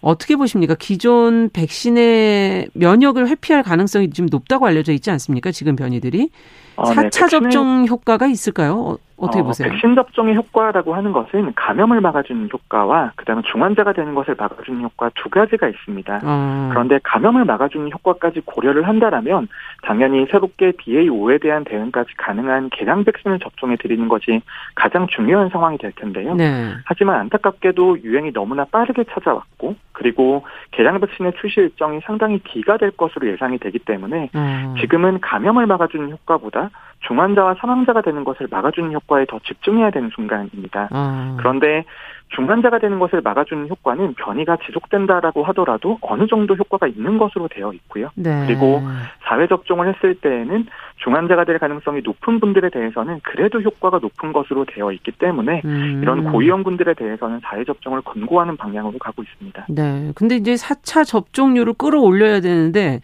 어떻게 보십니까? 기존 백신의 면역을 회피할 가능성이 좀 높다고 알려져 있지 않습니까? 지금 변이들이. 어, 4차 네, 접종 효과가 있을까요? 어떻게 어, 보세요? 백신 접종의 효과라고 하는 것은 감염을 막아주는 효과와 그다음에 중환자가 되는 것을 막아주는 효과 두 가지가 있습니다. 어. 그런데 감염을 막아주는 효과까지 고려를 한다라면 당연히 새롭게 BA5에 대한 대응까지 가능한 개량 백신을 접종해 드리는 것이 가장 중요한 상황이 될 텐데요. 네. 하지만 안타깝게도 유행이 너무나 빠르게 찾아왔고 그리고 개량 백신의 출시 일정이 상당히 뒤가 될 것으로 예상이 되기 때문에 어. 지금은 감염을 막아주는 효과보다 중환자와 사망자가 되는 것을 막아주는 효과 에 더 집중해야 되는 순간입니다. 아. 그런데 중환자가 되는 것을 막아주는 효과는 변이가 지속된다라고 하더라도 어느 정도 효과가 있는 것으로 되어 있고요. 네. 그리고 사회 접종을 했을 때에는 중환자가 될 가능성이 높은 분들에 대해서는 그래도 효과가 높은 것으로 되어 있기 때문에 음. 이런 고위험군들에 대해서는 사회 접종을 권고하는 방향으로 가고 있습니다. 네. 근데 이제 4차 접종률을 끌어올려야 되는데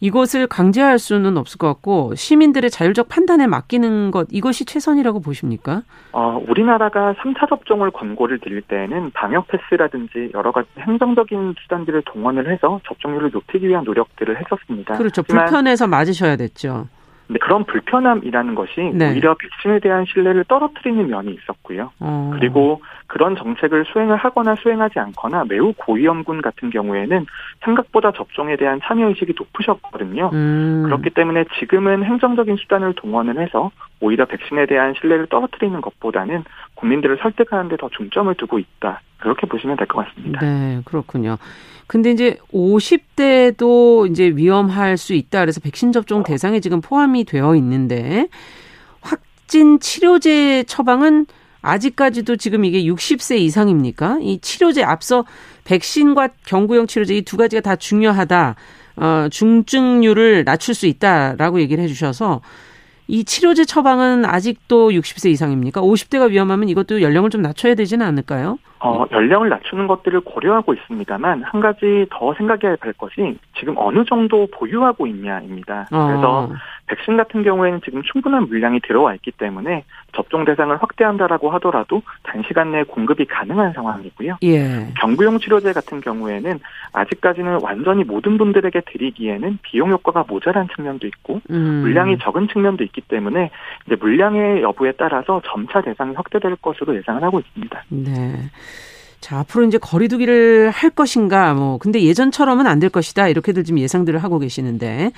이것을 강제할 수는 없을 것 같고 시민들의 자율적 판단에 맡기는 것 이것이 최선이라고 보십니까? 어, 우리나라가 3차 접종을 권고를 드릴 때에는 방역 패스라든지 여러 가지 행정적인 수단들을 동원을 해서 접종률을 높이기 위한 노력들을 했었습니다. 그렇죠. 불편해서 맞으셔야 됐죠. 근데 그런 불편함이라는 것이 네. 오히려 백신에 대한 신뢰를 떨어뜨리는 면이 있었고요. 어. 그리고 그런 정책을 수행을 하거나 수행하지 않거나 매우 고위험군 같은 경우에는 생각보다 접종에 대한 참여 의식이 높으셨거든요. 음. 그렇기 때문에 지금은 행정적인 수단을 동원을 해서 오히려 백신에 대한 신뢰를 떨어뜨리는 것보다는 국민들을 설득하는 데 더 중점을 두고 있다. 그렇게 보시면 될 것 같습니다. 네, 그렇군요. 근데 이제 50대도 이제 위험할 수 있다. 그래서 백신 접종 대상에 지금 포함이 되어 있는데 확진 치료제 처방은 아직까지도 지금 이게 60세 이상입니까? 이 치료제 앞서 백신과 경구용 치료제 이 두 가지가 다 중요하다. 어, 중증률을 낮출 수 있다라고 얘기를 해 주셔서 이 치료제 처방은 아직도 60세 이상입니까? 50대가 위험하면 이것도 연령을 좀 낮춰야 되지는 않을까요? 어, 연령을 낮추는 것들을 고려하고 있습니다만 한 가지 더 생각해야 할 것이 지금 어느 정도 보유하고 있냐입니다. 그래서 어. 백신 같은 경우에는 지금 충분한 물량이 들어와 있기 때문에 접종 대상을 확대한다라고 하더라도 단시간 내에 공급이 가능한 상황이고요. 예. 경구용 치료제 같은 경우에는 아직까지는 완전히 모든 분들에게 드리기에는 비용 효과가 모자란 측면도 있고 음. 물량이 적은 측면도 있기 때문에 이제 물량의 여부에 따라서 점차 대상이 확대될 것으로 예상을 하고 있습니다. 네. 자, 앞으로 이제 거리두기를 할 것인가, 뭐, 근데 예전처럼은 안 될 것이다. 이렇게들 지금 예상들을 하고 계시는데,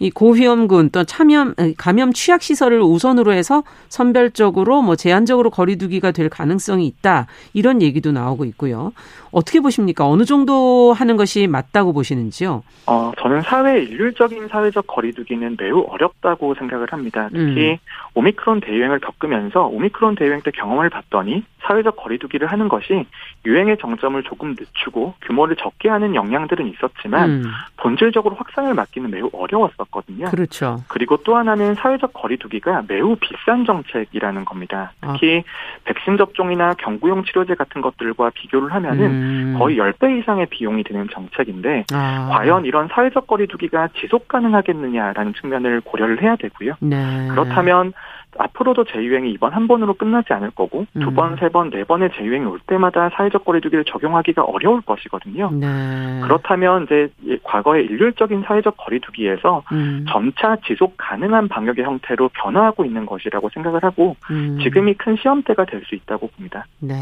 이 고위험군 또 참염 감염 취약 시설을 우선으로 해서 선별적으로 뭐 제한적으로 거리두기가 될 가능성이 있다 이런 얘기도 나오고 있고요. 어떻게 보십니까? 어느 정도 하는 것이 맞다고 보시는지요? 어, 저는 사회 일률적인 사회적 거리두기는 매우 어렵다고 생각을 합니다. 특히 음. 오미크론 대유행을 겪으면서 오미크론 대유행 때 경험을 봤더니 사회적 거리두기를 하는 것이 유행의 정점을 조금 늦추고 규모를 적게 하는 영향들은 있었지만 음. 본질적으로 확산을 막기는 매우 어려웠었거든요. 그렇죠. 그리고 또 하나는 사회적 거리두기가 매우 비싼 정책이라는 겁니다. 특히 아. 백신 접종이나 경구용 치료제 같은 것들과 비교를 하면은 음. 거의 10배 이상의 비용이 드는 정책인데 아. 과연 이런 사회적 거리두기가 지속 가능하겠느냐라는 측면을 고려를 해야 되고요. 네. 그렇다면 앞으로도 재유행이 이번 한 번으로 끝나지 않을 거고 두 번, 음. 세 번, 네 번의 재유행이 올 때마다 사회적 거리두기를 적용하기가 어려울 것이거든요. 네. 그렇다면 이제 과거의 일률적인 사회적 거리두기에서 음. 점차 지속 가능한 방역의 형태로 변화하고 있는 것이라고 생각을 하고 음. 지금이 큰 시험대가 될 수 있다고 봅니다. 네.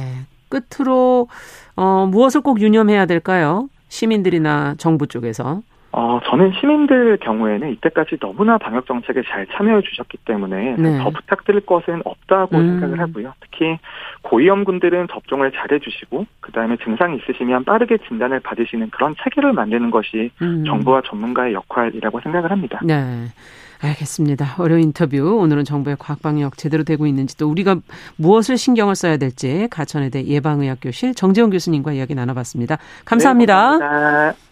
끝으로 어, 무엇을 꼭 유념해야 될까요? 시민들이나 정부 쪽에서. 어, 저는 시민들 경우에는 이때까지 너무나 방역 정책에 잘 참여해 주셨기 때문에 네. 더 부탁드릴 것은 없다고 음. 생각을 하고요. 특히 고위험군들은 접종을 잘 해 주시고 그 다음에 증상이 있으시면 빠르게 진단을 받으시는 그런 체계를 만드는 것이 음. 정부와 전문가의 역할이라고 생각을 합니다. 네. 알겠습니다. 어려운 인터뷰. 오늘은 정부의 과학방역 제대로 되고 있는지 또 우리가 무엇을 신경을 써야 될지 가천의대 예방의학교실 정재훈 교수님과 이야기 나눠봤습니다. 감사합니다. 네, 감사합니다.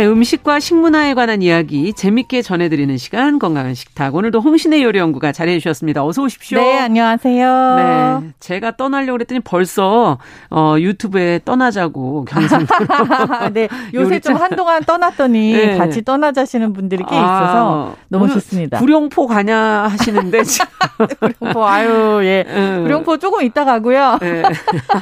네, 음식과 식문화에 관한 이야기 재밌게 전해드리는 시간 건강한 식탁. 오늘도 홍신의 요리 연구가 자리해 주셨습니다. 어서 오십시오. 네, 안녕하세요. 네, 제가 떠나려고 그랬더니 벌써 어, 유튜브에 떠나자고 경상도로. 네, 요새 좀 한동안 떠났더니 네. 같이 떠나자시는 분들이 꽤 있어서 아, 너무 좋습니다. 구룡포 가냐 하시는데 구룡포 아유 예, 음. 구룡포 조금 이따 가고요. 네.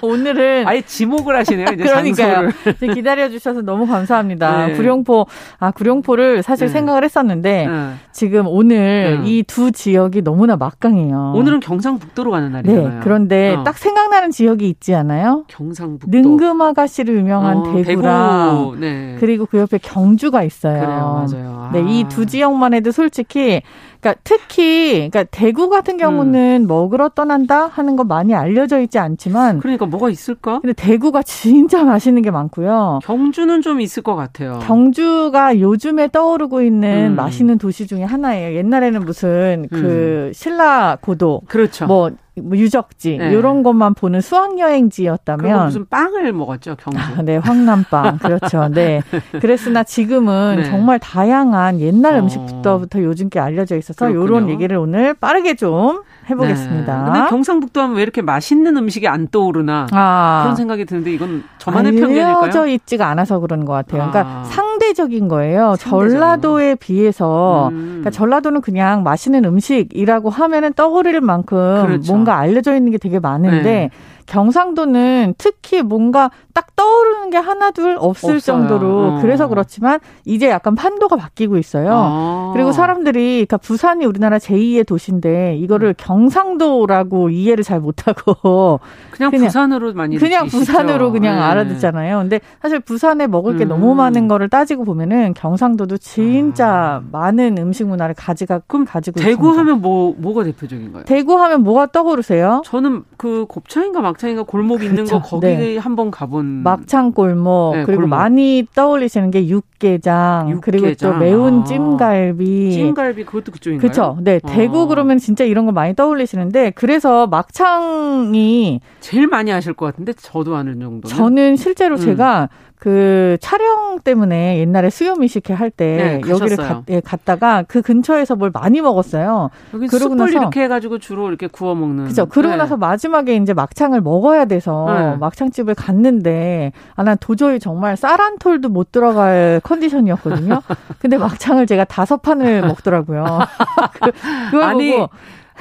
오늘은 아예 지목을 하시네요. 이제 그러니까요. 기다려 주셔서 너무 감사합니다. 네. 구룡포 아 구룡포를 사실 네. 생각을 했었는데 네. 지금 오늘 네. 이두 지역이 너무나 막강해요. 오늘은 경상북도로 가는 날이잖아요. 네. 그런데 어. 딱 생각나는 지역이 있지 않아요? 경상북도. 능금아가씨를 유명한 어, 대구랑 대구. 네. 그리고 그 옆에 경주가 있어요. 그래요, 맞아요. 아. 네, 이 두 지역만 해도 솔직히 그러니까 특히 그러니까 대구 같은 경우는 음. 먹으러 떠난다 하는 거 많이 알려져 있지 않지만 그러니까 뭐가 있을까? 근데 대구가 진짜 맛있는 게 많고요. 경주는 좀 있을 것 같아요. 경주가 요즘에 떠오르고 있는 음. 맛있는 도시 중에 하나예요. 옛날에는 무슨 그 음. 신라 고도 그렇죠. 뭐 뭐 유적지 네. 이런 것만 보는 수학 여행지였다면 무슨 빵을 먹었죠 경주. 아, 네, 황남빵 그렇죠. 네. 그랬으나 지금은 네. 정말 다양한 옛날 어. 음식부터부터 요즘 게 알려져 있어서 이런 얘기를 오늘 빠르게 좀 해보겠습니다. 네. 근데 경상북도 하면 왜 이렇게 맛있는 음식이 안 떠오르나 아. 그런 생각이 드는데 이건 저만의 편견일까요? 알려져 있지가 않아서 그런 것 같아요. 그러니까 아. 상대적인 거예요. 상대적인 전라도에 비해서 음. 그러니까 전라도는 그냥 맛있는 음식이라고 하면은 떠오를 만큼 그렇죠. 뭔가 알려져 있는 게 되게 많은데 네. 경상도는 특히 뭔가 딱 떠오르는 게 하나 둘 없을 없어요. 정도로 어. 그래서 그렇지만 이제 약간 판도가 바뀌고 있어요. 아. 그리고 사람들이 그러니까 부산이 우리나라 제2의 도시인데 이거를 음. 경상도라고 이해를 잘 못하고 그냥, 그냥 부산으로 많이 그냥 부산으로 그냥 네. 알아듣잖아요. 근데 사실 부산에 먹을 게 음. 너무 많은 거를 따지고 보면은 경상도도 진짜 아. 많은 음식 문화를 가지가 그럼 가지고 대구 있습니다. 하면 뭐 뭐가 대표적인가요? 대구 하면 뭐가 떠오르세요? 저는 그 곱창인가 막 막창이가 골목 있는 그렇죠. 거 거기 네. 한번 가본 막창 골목 네, 그리고 골목. 많이 떠올리시는 게 육개장, 육개장. 그리고 또 매운 아. 찜갈비 찜갈비 그것도 그쪽인가요? 그렇죠. 네 아. 대구 그러면 진짜 이런 거 많이 떠올리시는데 그래서 막창이 제일 많이 하실 것 같은데 저도 아는 정도. 저는 실제로 음. 제가 그 촬영 때문에 옛날에 수요미식회 할때 네, 여기를 가, 예, 갔다가 그 근처에서 뭘 많이 먹었어요. 여기 그러고 나서 이렇게 해가지고 주로 이렇게 구워 먹는. 그죠. 그러고 네. 나서 마지막에 이제 막창을 먹어야 돼서 네. 막창집을 갔는데 아난 도저히 정말 쌀 한 톨도 못 들어갈 컨디션이었거든요. 근데 막창을 제가 다섯 판을 먹더라고요. 그, 그걸 아니, 보고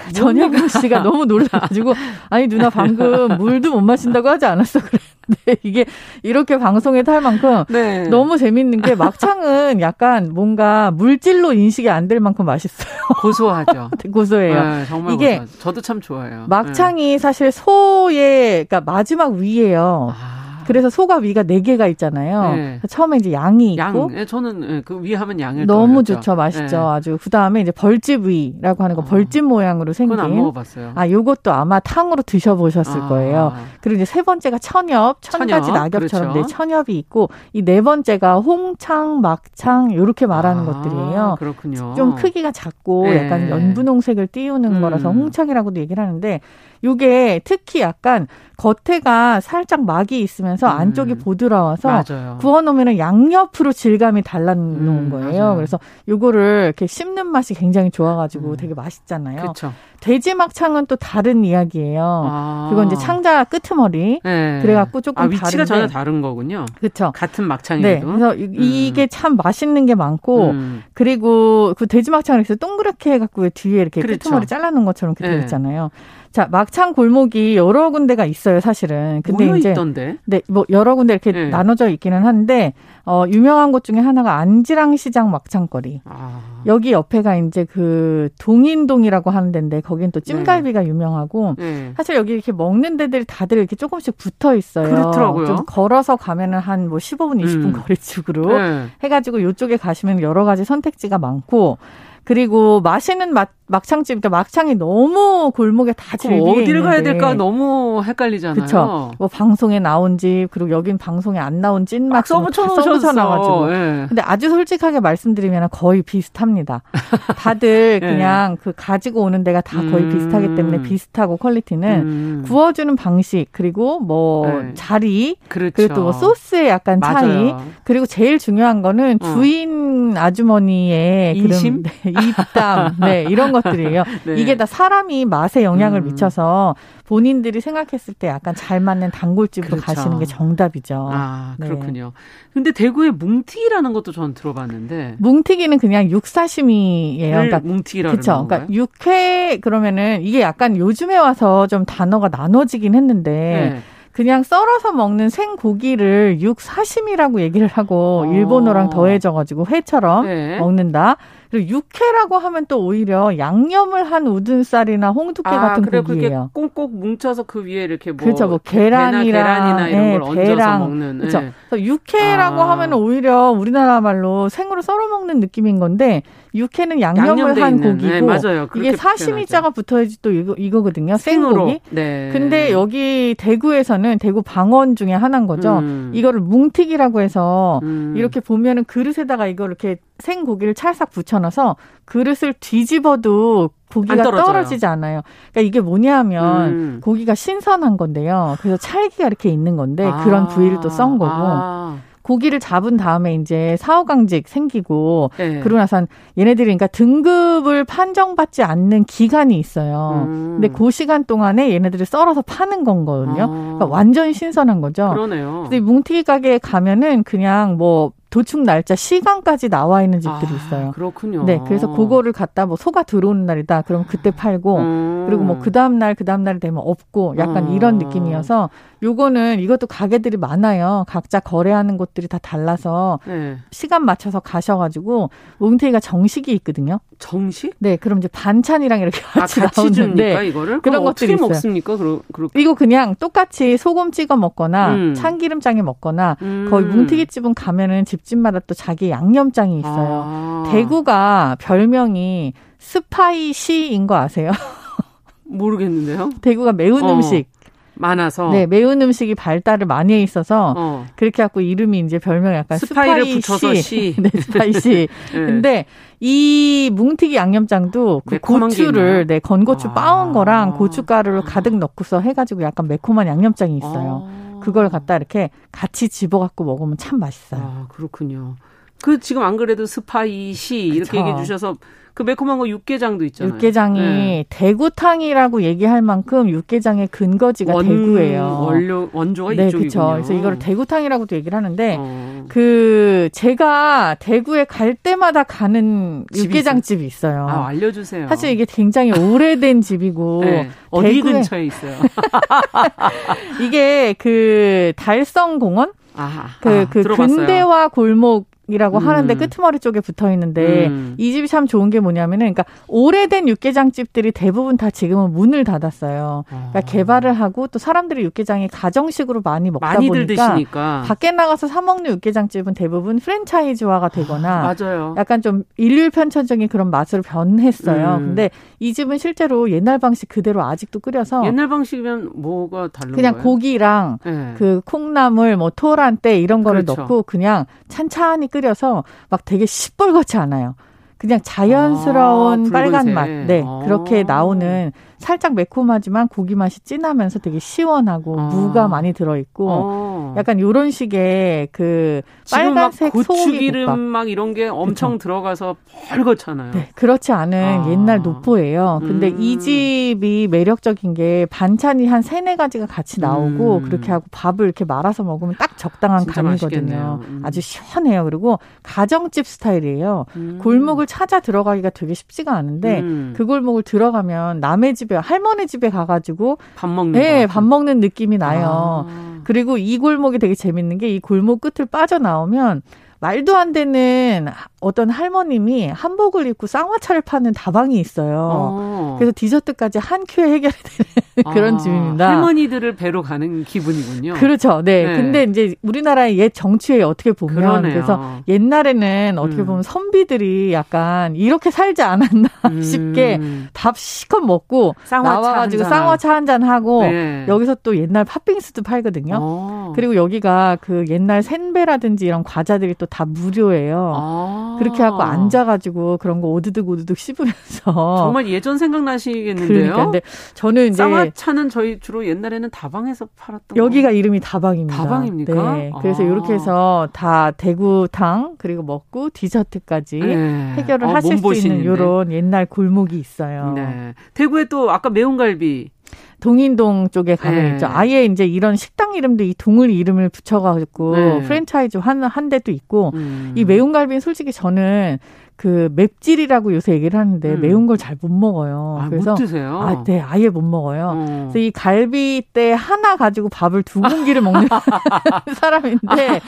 전혜경 씨가 너무 놀라가지고 아니 누나 방금 물도 못 마신다고 하지 않았어 그랬는데 이게 이렇게 방송에 탈 만큼 네. 너무 재밌는 게 막창은 약간 뭔가 물질로 인식이 안 될 만큼 맛있어요. 고소하죠. 고소해요. 네, 정말 이게 고소하죠. 저도 참 좋아해요. 막창이 네. 사실 소의 그러니까 마지막 위에요. 아. 그래서 소가 위가 네 개가 있잖아요. 네. 처음에 이제 양이 양. 있고. 네, 저는 네, 그 위에 하면 양을 너무 떠올렸죠. 좋죠, 맛있죠, 네. 아주. 그 다음에 이제 벌집 위라고 하는 거, 어. 벌집 모양으로 생긴. 그건 안 먹어봤어요. 아, 요것도 아마 탕으로 드셔보셨을 아. 거예요. 그리고 이제 세 번째가 천엽, 천 가지 낙엽처럼 그렇죠. 네, 천엽이 있고 이 네 번째가 홍창, 막창 요렇게 말하는 아, 것들이에요. 그렇군요. 좀 크기가 작고 네. 약간 연분홍색을 띄우는 음. 거라서 홍창이라고도 얘기를 하는데 요게 특히 약간 겉에가 살짝 막이 있으면서 음. 안쪽이 보드라워서 맞아요. 구워놓으면 양옆으로 질감이 달라놓은 음, 거예요. 맞아요. 그래서 요거를 이렇게 씹는 맛이 굉장히 좋아가지고 음. 되게 맛있잖아요. 그쵸. 돼지 막창은 또 다른 이야기예요. 아. 그건 이제 창자 끄트머리. 네. 그래갖고 조금 아, 위치가 다른데. 전혀 다른 거군요. 그렇죠. 같은 막창이도. 네. 그래서 음. 이게 참 맛있는 게 많고 음. 그리고 그 돼지 막창을 이렇게 동그랗게 해갖고 뒤에 이렇게 그렇죠. 끄트머리 잘라놓은 것처럼 이렇게 네. 있잖아요. 자, 막창 골목이 여러 군데가 있어요, 사실은. 근데 이제 있던데? 네, 뭐 여러 군데 이렇게 네. 나눠져 있기는 한데 어 유명한 곳 중에 하나가 안지랑 시장 막창거리. 아. 여기 옆에가 이제 그 동인동이라고 하는 데인데 거긴 또 찜갈비가 네. 유명하고 네. 사실 여기 이렇게 먹는 데들이 다들 이렇게 조금씩 붙어 있어요. 그렇더라고요. 좀 걸어서 가면은 한 뭐 15분, 20분 음. 거리 쪽으로 네. 해가지고 이쪽에 가시면 여러 가지 선택지가 많고 그리고 맛있는 맛, 막창집, 그러니까 막창이 너무 골목에 다 집이 어디를 가야 될까 너무 헷갈리잖아요. 그렇죠. 뭐 방송에 나온 집, 그리고 여긴 방송에 안 나온 찐맛 써붙여놓으셨어. 예. 근데 아주 솔직하게 말씀드리면 거의 비슷합니다. 다들 예. 그냥 그 가지고 오는 데가 다 거의 음. 비슷하기 때문에 비슷하고 퀄리티는 음. 구워주는 방식 그리고 뭐 예. 자리 그렇죠. 그리고 또 뭐 소스의 약간 맞아요. 차이 그리고 제일 중요한 거는 어. 주인 아주머니의 인심? 그런 입담, 네, 이런 것들이에요. 네. 이게 다 사람이 맛에 영향을 음. 미쳐서 본인들이 생각했을 때 약간 잘 맞는 단골집으로 그렇죠. 가시는 게 정답이죠. 아, 네. 그렇군요. 네. 근데 대구에 뭉튀기라는 것도 저는 들어봤는데. 뭉튀기는 그냥 육사시미예요. 그러니까 뭉튀기라는 그렇죠. 그러니까 육회 그러면은 이게 약간 요즘에 와서 좀 단어가 나눠지긴 했는데 네. 그냥 썰어서 먹는 생고기를 육사심이라고 얘기를 하고 어. 일본어랑 더해져가지고 회처럼 네. 먹는다. 그리고 육회라고 하면 또 오히려 양념을 한 우둔살이나 홍두깨 아, 같은 그래, 고기예요. 그렇게 꼭꼭 뭉쳐서 그 위에 이렇게 뭐 그렇죠, 뭐 계란이랑 계란이나 이런 네, 걸 얹어서 먹는. 그렇죠. 네. 육회라고 아. 하면 오히려 우리나라 말로 생으로 썰어 먹는 느낌인 건데 육회는 양념을 한 있는. 고기고 네, 맞아요. 이게 사시미자가 붙어야지 또 이거 이거거든요. 생고기. 네. 근데 여기 대구에서는 대구 방언 중에 하나인 거죠. 음. 이거를 뭉튀기라고 해서 음. 이렇게 보면은 그릇에다가 이거 이렇게 생고기를 찰싹 붙여놔서 그릇을 뒤집어도 고기가 떨어지지 않아요. 그러니까 이게 뭐냐면 음. 고기가 신선한 건데요. 그래서 찰기가 이렇게 있는 건데 아. 그런 부위를 또 썬 거고. 아. 고기를 잡은 다음에 이제 사후강직 생기고 네. 그러고 나서 얘네들이 그러니까 등급을 판정받지 않는 기간이 있어요. 음. 근데 그 시간 동안에 얘네들을 썰어서 파는 건거든요. 아. 그러니까 완전히 신선한 거죠. 그러네요. 근데 뭉티기 가게에 가면은 그냥 뭐 도축 날짜 시간까지 나와 있는 집들이 아, 있어요. 그렇군요. 네, 그래서 그거를 갖다 뭐 소가 들어오는 날이다. 그럼 그때 팔고 음. 그리고 뭐 그 다음 날 그 다음 날 되면 없고 약간 음. 이런 느낌이어서 요거는 이것도 가게들이 많아요. 각자 거래하는 곳들이 다 달라서 네. 시간 맞춰서 가셔가지고 뭉태기가 정식이 있거든요. 정식? 네, 그럼 이제 반찬이랑 이렇게 아, 같이, 아, 같이 나오는데 이거를 그런 것들이 있어요. 먹습니까? 그러, 그러... 이거 그냥 똑같이 소금 찍어 먹거나 음. 참기름장에 먹거나 음. 거의 뭉태기집은 가면은 집집마다 또 자기 양념장이 있어요. 아. 대구가 별명이 스파이시인 거 아세요? 모르겠는데요. 대구가 매운 어. 음식 많아서 네 매운 음식이 발달을 많이 해 있어서 어. 그렇게 갖고 이름이 이제 별명 약간 스파이를 spicy. 붙여서 시. 네 spicy. 네. 근데 이 뭉티기 양념장도 그 고추를 네 건고추 아. 빻은 거랑 고춧가루를 가득 넣고서 해가지고 약간 매콤한 양념장이 있어요. 아. 그걸 갖다 이렇게 같이 집어 갖고 먹으면 참 맛있어요. 아 그렇군요. 그 지금 안 그래도 spicy 이렇게 얘기해 주셔서 그 매콤한 거 육개장도 있잖아요. 육개장이 네. 대구탕이라고 얘기할 만큼 육개장의 근거지가 원, 대구예요. 원료 원조가 네, 이쪽이군요. 그렇죠. 그래서 이거를 대구탕이라고도 얘기를 하는데 어. 그 제가 대구에 갈 때마다 가는 육개장 집이 있어요. 아, 알려주세요. 사실 이게 굉장히 오래된 집이고 네. 어디 근처에 있어요? 이게 그 달성공원 아, 그, 아, 그 근대화 골목 이라고 음. 하는데 끄트머리 쪽에 붙어 있는데 음. 이 집이 참 좋은 게 뭐냐면은 그러니까 오래된 육개장 집들이 대부분 다 지금은 문을 닫았어요. 그러니까 아. 개발을 하고 또 사람들이 육개장이 가정식으로 많이 먹다 보니까 드시니까. 밖에 나가서 사 먹는 육개장 집은 대부분 프랜차이즈화가 되거나 아, 맞아요. 약간 좀 일률 편찬적인 그런 맛으로 변했어요. 음. 근데 이 집은 실제로 옛날 방식 그대로 아직도 끓여서 옛날 방식이면 뭐가 다른 그냥 거예요? 고기랑 네. 그 콩나물 뭐 토란대 이런 거를 그렇죠. 넣고 그냥 찬찬히 끓여서 막 되게 시뻘겋지 않아요. 그냥 자연스러운 아, 빨간 맛. 네. 아. 그렇게 나오는 살짝 매콤하지만 고기 맛이 진하면서 되게 시원하고 아. 무가 많이 들어 있고 아. 약간 요런 식의 그 빨간색 고추기름 막 이런 게 엄청 그쵸? 들어가서 펄겋잖아요. 네, 그렇지 않은 아. 옛날 노포예요. 근데 음. 이 집이 매력적인 게 반찬이 한 세네 가지가 같이 나오고 음. 그렇게 하고 밥을 이렇게 말아서 먹으면 딱 적당한 간이거든요. 음. 아주 시원해요. 그리고 가정집 스타일이에요. 음. 골목을 찾아 들어가기가 되게 쉽지가 않은데 음. 그 골목을 들어가면 남의 집 집에 할머니 집에 가가지고 밥 먹는 네, 밥 먹는 느낌이 나요. 아. 그리고 이 골목이 되게 재밌는 게 이 골목 끝을 빠져 나오면 말도 안 되는 어떤 할머님이 한복을 입고 쌍화차를 파는 다방이 있어요. 어. 그래서 디저트까지 한 큐에 해결이 되는 그런 아, 집입니다. 할머니들을 뵈러 가는 기분이군요. 그렇죠. 네. 네. 근데 이제 우리나라의 옛 정치에 어떻게 보면 그러네요. 그래서 옛날에는 어떻게 음. 보면 선비들이 약간 이렇게 살지 않았나 음. 싶게 밥 시컷 먹고 나와가지고 쌍화차 한 잔 하고 네. 여기서 또 옛날 팥빙수도 팔거든요. 어. 그리고 여기가 그 옛날 센베라든지 이런 과자들이 또 다 무료예요. 아. 그렇게 하고 앉아가지고 그런 거 오드득 오드득 씹으면서 정말 예전 생각나시겠는데요. 그러니까 근데 저는 이제 쌍화차는 저희 주로 옛날에는 다방에서 팔았던 여기가 거. 이름이 다방입니다. 다방입니까? 네. 그래서 아. 이렇게 해서 다 대구탕 그리고 먹고 디저트까지 네. 해결을 아, 하실 수 있는 이런 옛날 골목이 있어요. 네. 대구에 또 아까 매운갈비 동인동 쪽에 가면 네. 있죠. 아예 이제 이런 식당 이름도 이 동을 이름을 붙여가지고 네. 프랜차이즈 한, 한 대도 있고, 음. 이 매운갈비는 솔직히 저는 그 맵찔이라고 요새 얘기를 하는데 음. 매운 걸 잘 못 먹어요. 아, 그래서 못 드세요? 아, 네, 아예 못 먹어요. 어. 그래서 이 갈비때 하나 가지고 밥을 두 공기를 먹는 사람인데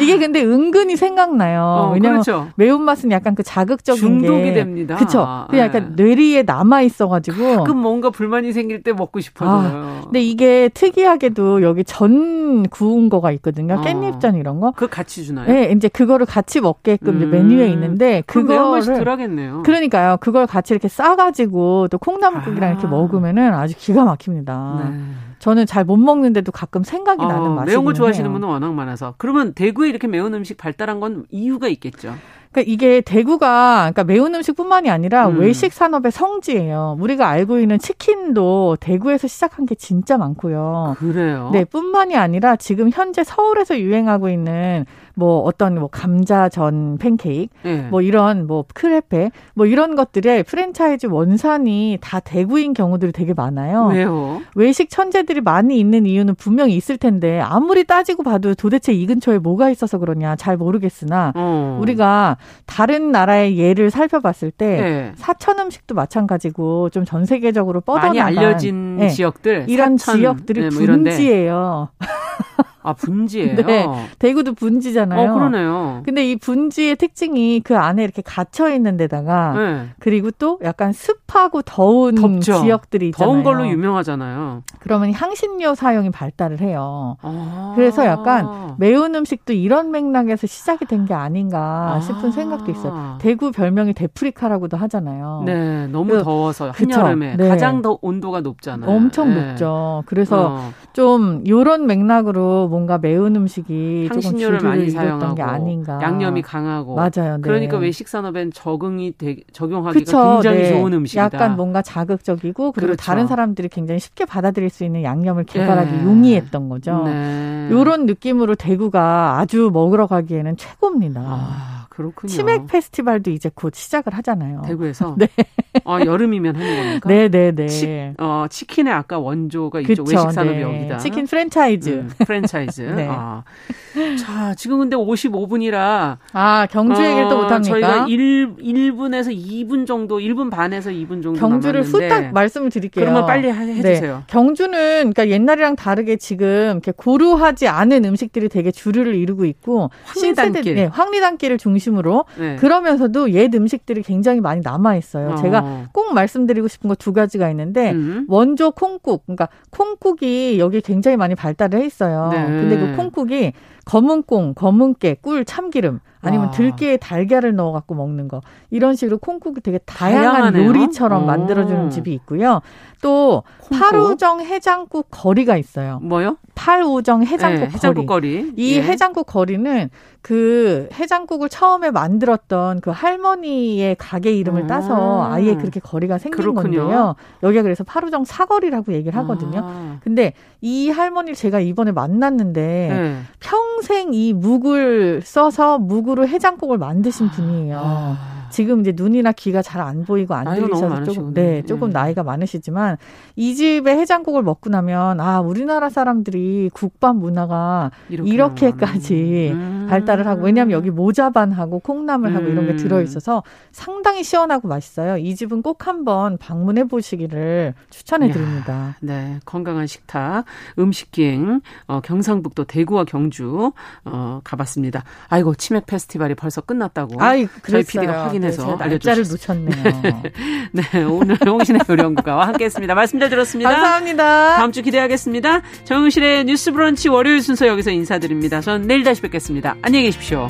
이게 근데 은근히 생각나요. 어, 왜냐면 그렇죠. 매운 맛은 약간 그 자극적인 중독이 게 됩니다. 그렇죠. 그 약간 네. 뇌리에 남아 있어가지고 가끔 뭔가 불만이 생길 때 먹고 싶어져요. 아, 근데 이게 특이하게도 여기 전 구운 거가 있거든요. 어. 깻잎전 이런 거. 그 같이 주나요? 네, 이제 그거를 같이 먹게끔 음. 메뉴에 있는데 그거 매운맛이 덜하겠네요. 그러니까요. 그걸 같이 이렇게 싸가지고 또 콩나물국이랑 아. 이렇게 먹으면은 아주 기가 막힙니다. 네. 저는 잘 못 먹는데도 가끔 생각이 어, 나는 맛이 매운 거 좋아하시는 분은 워낙 많아서. 그러면 대구에 이렇게 매운 음식 발달한 건 이유가 있겠죠. 그러니까 이게 대구가 그러니까 매운 음식뿐만이 아니라 음. 외식 산업의 성지예요. 우리가 알고 있는 치킨도 대구에서 시작한 게 진짜 많고요. 그래요? 네, 뿐만이 아니라 지금 현재 서울에서 유행하고 있는 뭐 어떤 뭐 감자전 팬케이크 네. 뭐 이런 뭐 크레페 뭐 이런 것들의 프랜차이즈 원산이 다 대구인 경우들이 되게 많아요. 왜요? 외식 천재들이 많이 있는 이유는 분명히 있을 텐데 아무리 따지고 봐도 도대체 이 근처에 뭐가 있어서 그러냐 잘 모르겠으나 어. 우리가 다른 나라의 예를 살펴봤을 때 네. 사천 음식도 마찬가지고 좀 전 세계적으로 뻗어나간 많이 알려진 네. 지역들 이런 사천, 지역들이 네, 뭐 분지예요. 아, 분지예요? 네. 대구도 분지잖아요. 어, 그러네요. 근데 이 분지의 특징이 그 안에 이렇게 갇혀 있는 데다가 네. 그리고 또 약간 습하고 더운 덥죠. 지역들이 있잖아요. 더운 걸로 유명하잖아요. 그러면 향신료 사용이 발달을 해요. 아. 그래서 약간 매운 음식도 이런 맥락에서 시작이 된 게 아닌가 아. 싶은 생각도 있어요. 대구 별명이 데프리카라고도 하잖아요. 네, 너무 그, 더워서 한여름에 네. 가장 더 온도가 높잖아요. 엄청 네. 높죠. 그래서 어. 좀 요런 맥락으로 뭔가 매운 음식이 향신료를 많이 사용하고 게 아닌가. 양념이 강하고 맞아요. 네. 그러니까 외식 산업엔 적응이 되, 적용하기가 그쵸, 굉장히 네. 좋은 음식이다. 약간 뭔가 자극적이고 그리고 그렇죠. 다른 사람들이 굉장히 쉽게 받아들일 수 있는 양념을 개발하기 네. 용이했던 거죠. 네. 요런 느낌으로 대구가 아주 먹으러 가기에는 최고입니다. 아. 그렇군요. 치맥 페스티벌도 이제 곧 시작을 하잖아요. 대구에서? 네. 아, 여름이면 하는 겁니까? 네 네네. 네, 치, 네. 어, 치킨의 아까 원조가 이쪽 외식 산업이 네. 여기다. 치킨 프랜차이즈. 음, 프랜차이즈. 네. 아. 자, 지금 근데 55분이라. 아, 경주 얘기를 어, 또 못합니까? 저희가 1, 1분에서 2분 정도, 1분 반에서 2분 정도. 경주를 후딱 말씀을 드릴게요. 그러면 빨리 해주세요. 네. 경주는, 그러니까 옛날이랑 다르게 지금 이렇게 고루하지 않은 음식들이 되게 주류를 이루고 있고. 황리단길. 네, 황리단길을 중심 으로. 네. 그러면서도 옛 음식들이 굉장히 많이 남아 있어요. 어. 제가 꼭 말씀드리고 싶은 거 두 가지가 있는데, 음. 원조 콩국. 그러니까 콩국이 여기 굉장히 많이 발달을 해 있어요. 네. 근데 그 콩국이 검은 콩, 검은 깨, 꿀, 참기름 아니면 아. 들깨에 달걀을 넣어 갖고 먹는 거 이런 식으로 콩국이 되게 다양한 다양하네요. 요리처럼 만들어주는 집이 있고요. 또 콩국? 파루정 해장국 거리가 있어요. 뭐요? 팔우정 해장국, 네, 해장국 거리. 거리. 이 예. 해장국 거리는 그 해장국을 처음에 만들었던 그 할머니의 가게 이름을 아. 따서 아예 그렇게 거리가 생긴 그렇군요. 건데요. 여기가 그래서 파루정 사거리라고 얘기를 하거든요. 아. 근데 이 할머니를 제가 이번에 만났는데 네. 평생 이 묵을 써서 묵으로 해장국을 만드신 분이에요. 아. 지금 이제 눈이나 귀가 잘 안 보이고 안 들리셔서 조금 네 조금 네. 나이가 많으시지만 이 집의 해장국을 먹고 나면 아 우리나라 사람들이 국밥 문화가 이렇게 이렇게까지 음. 발달을 하고 왜냐하면 여기 모자반하고 콩나물하고 음. 이런 게 음. 들어 있어서 상당히 시원하고 맛있어요. 이 집은 꼭 한번 방문해 보시기를 추천해 드립니다. 네 건강한 식탁 음식 기행 어, 경상북도 대구와 경주 어, 가봤습니다. 아이고 치맥 페스티벌이 벌써 끝났다고. 아이 저희 PD가 확인. 확인해서 네, 알려주셨어요. 놓쳤네요. 네, 오늘 홍신의 요리연구가와 함께했습니다. 말씀 잘 들었습니다. 감사합니다. 다음 주 기대하겠습니다. 정용실의 뉴스브런치 월요일 순서 여기서 인사드립니다. 전 내일 다시 뵙겠습니다. 안녕히 계십시오.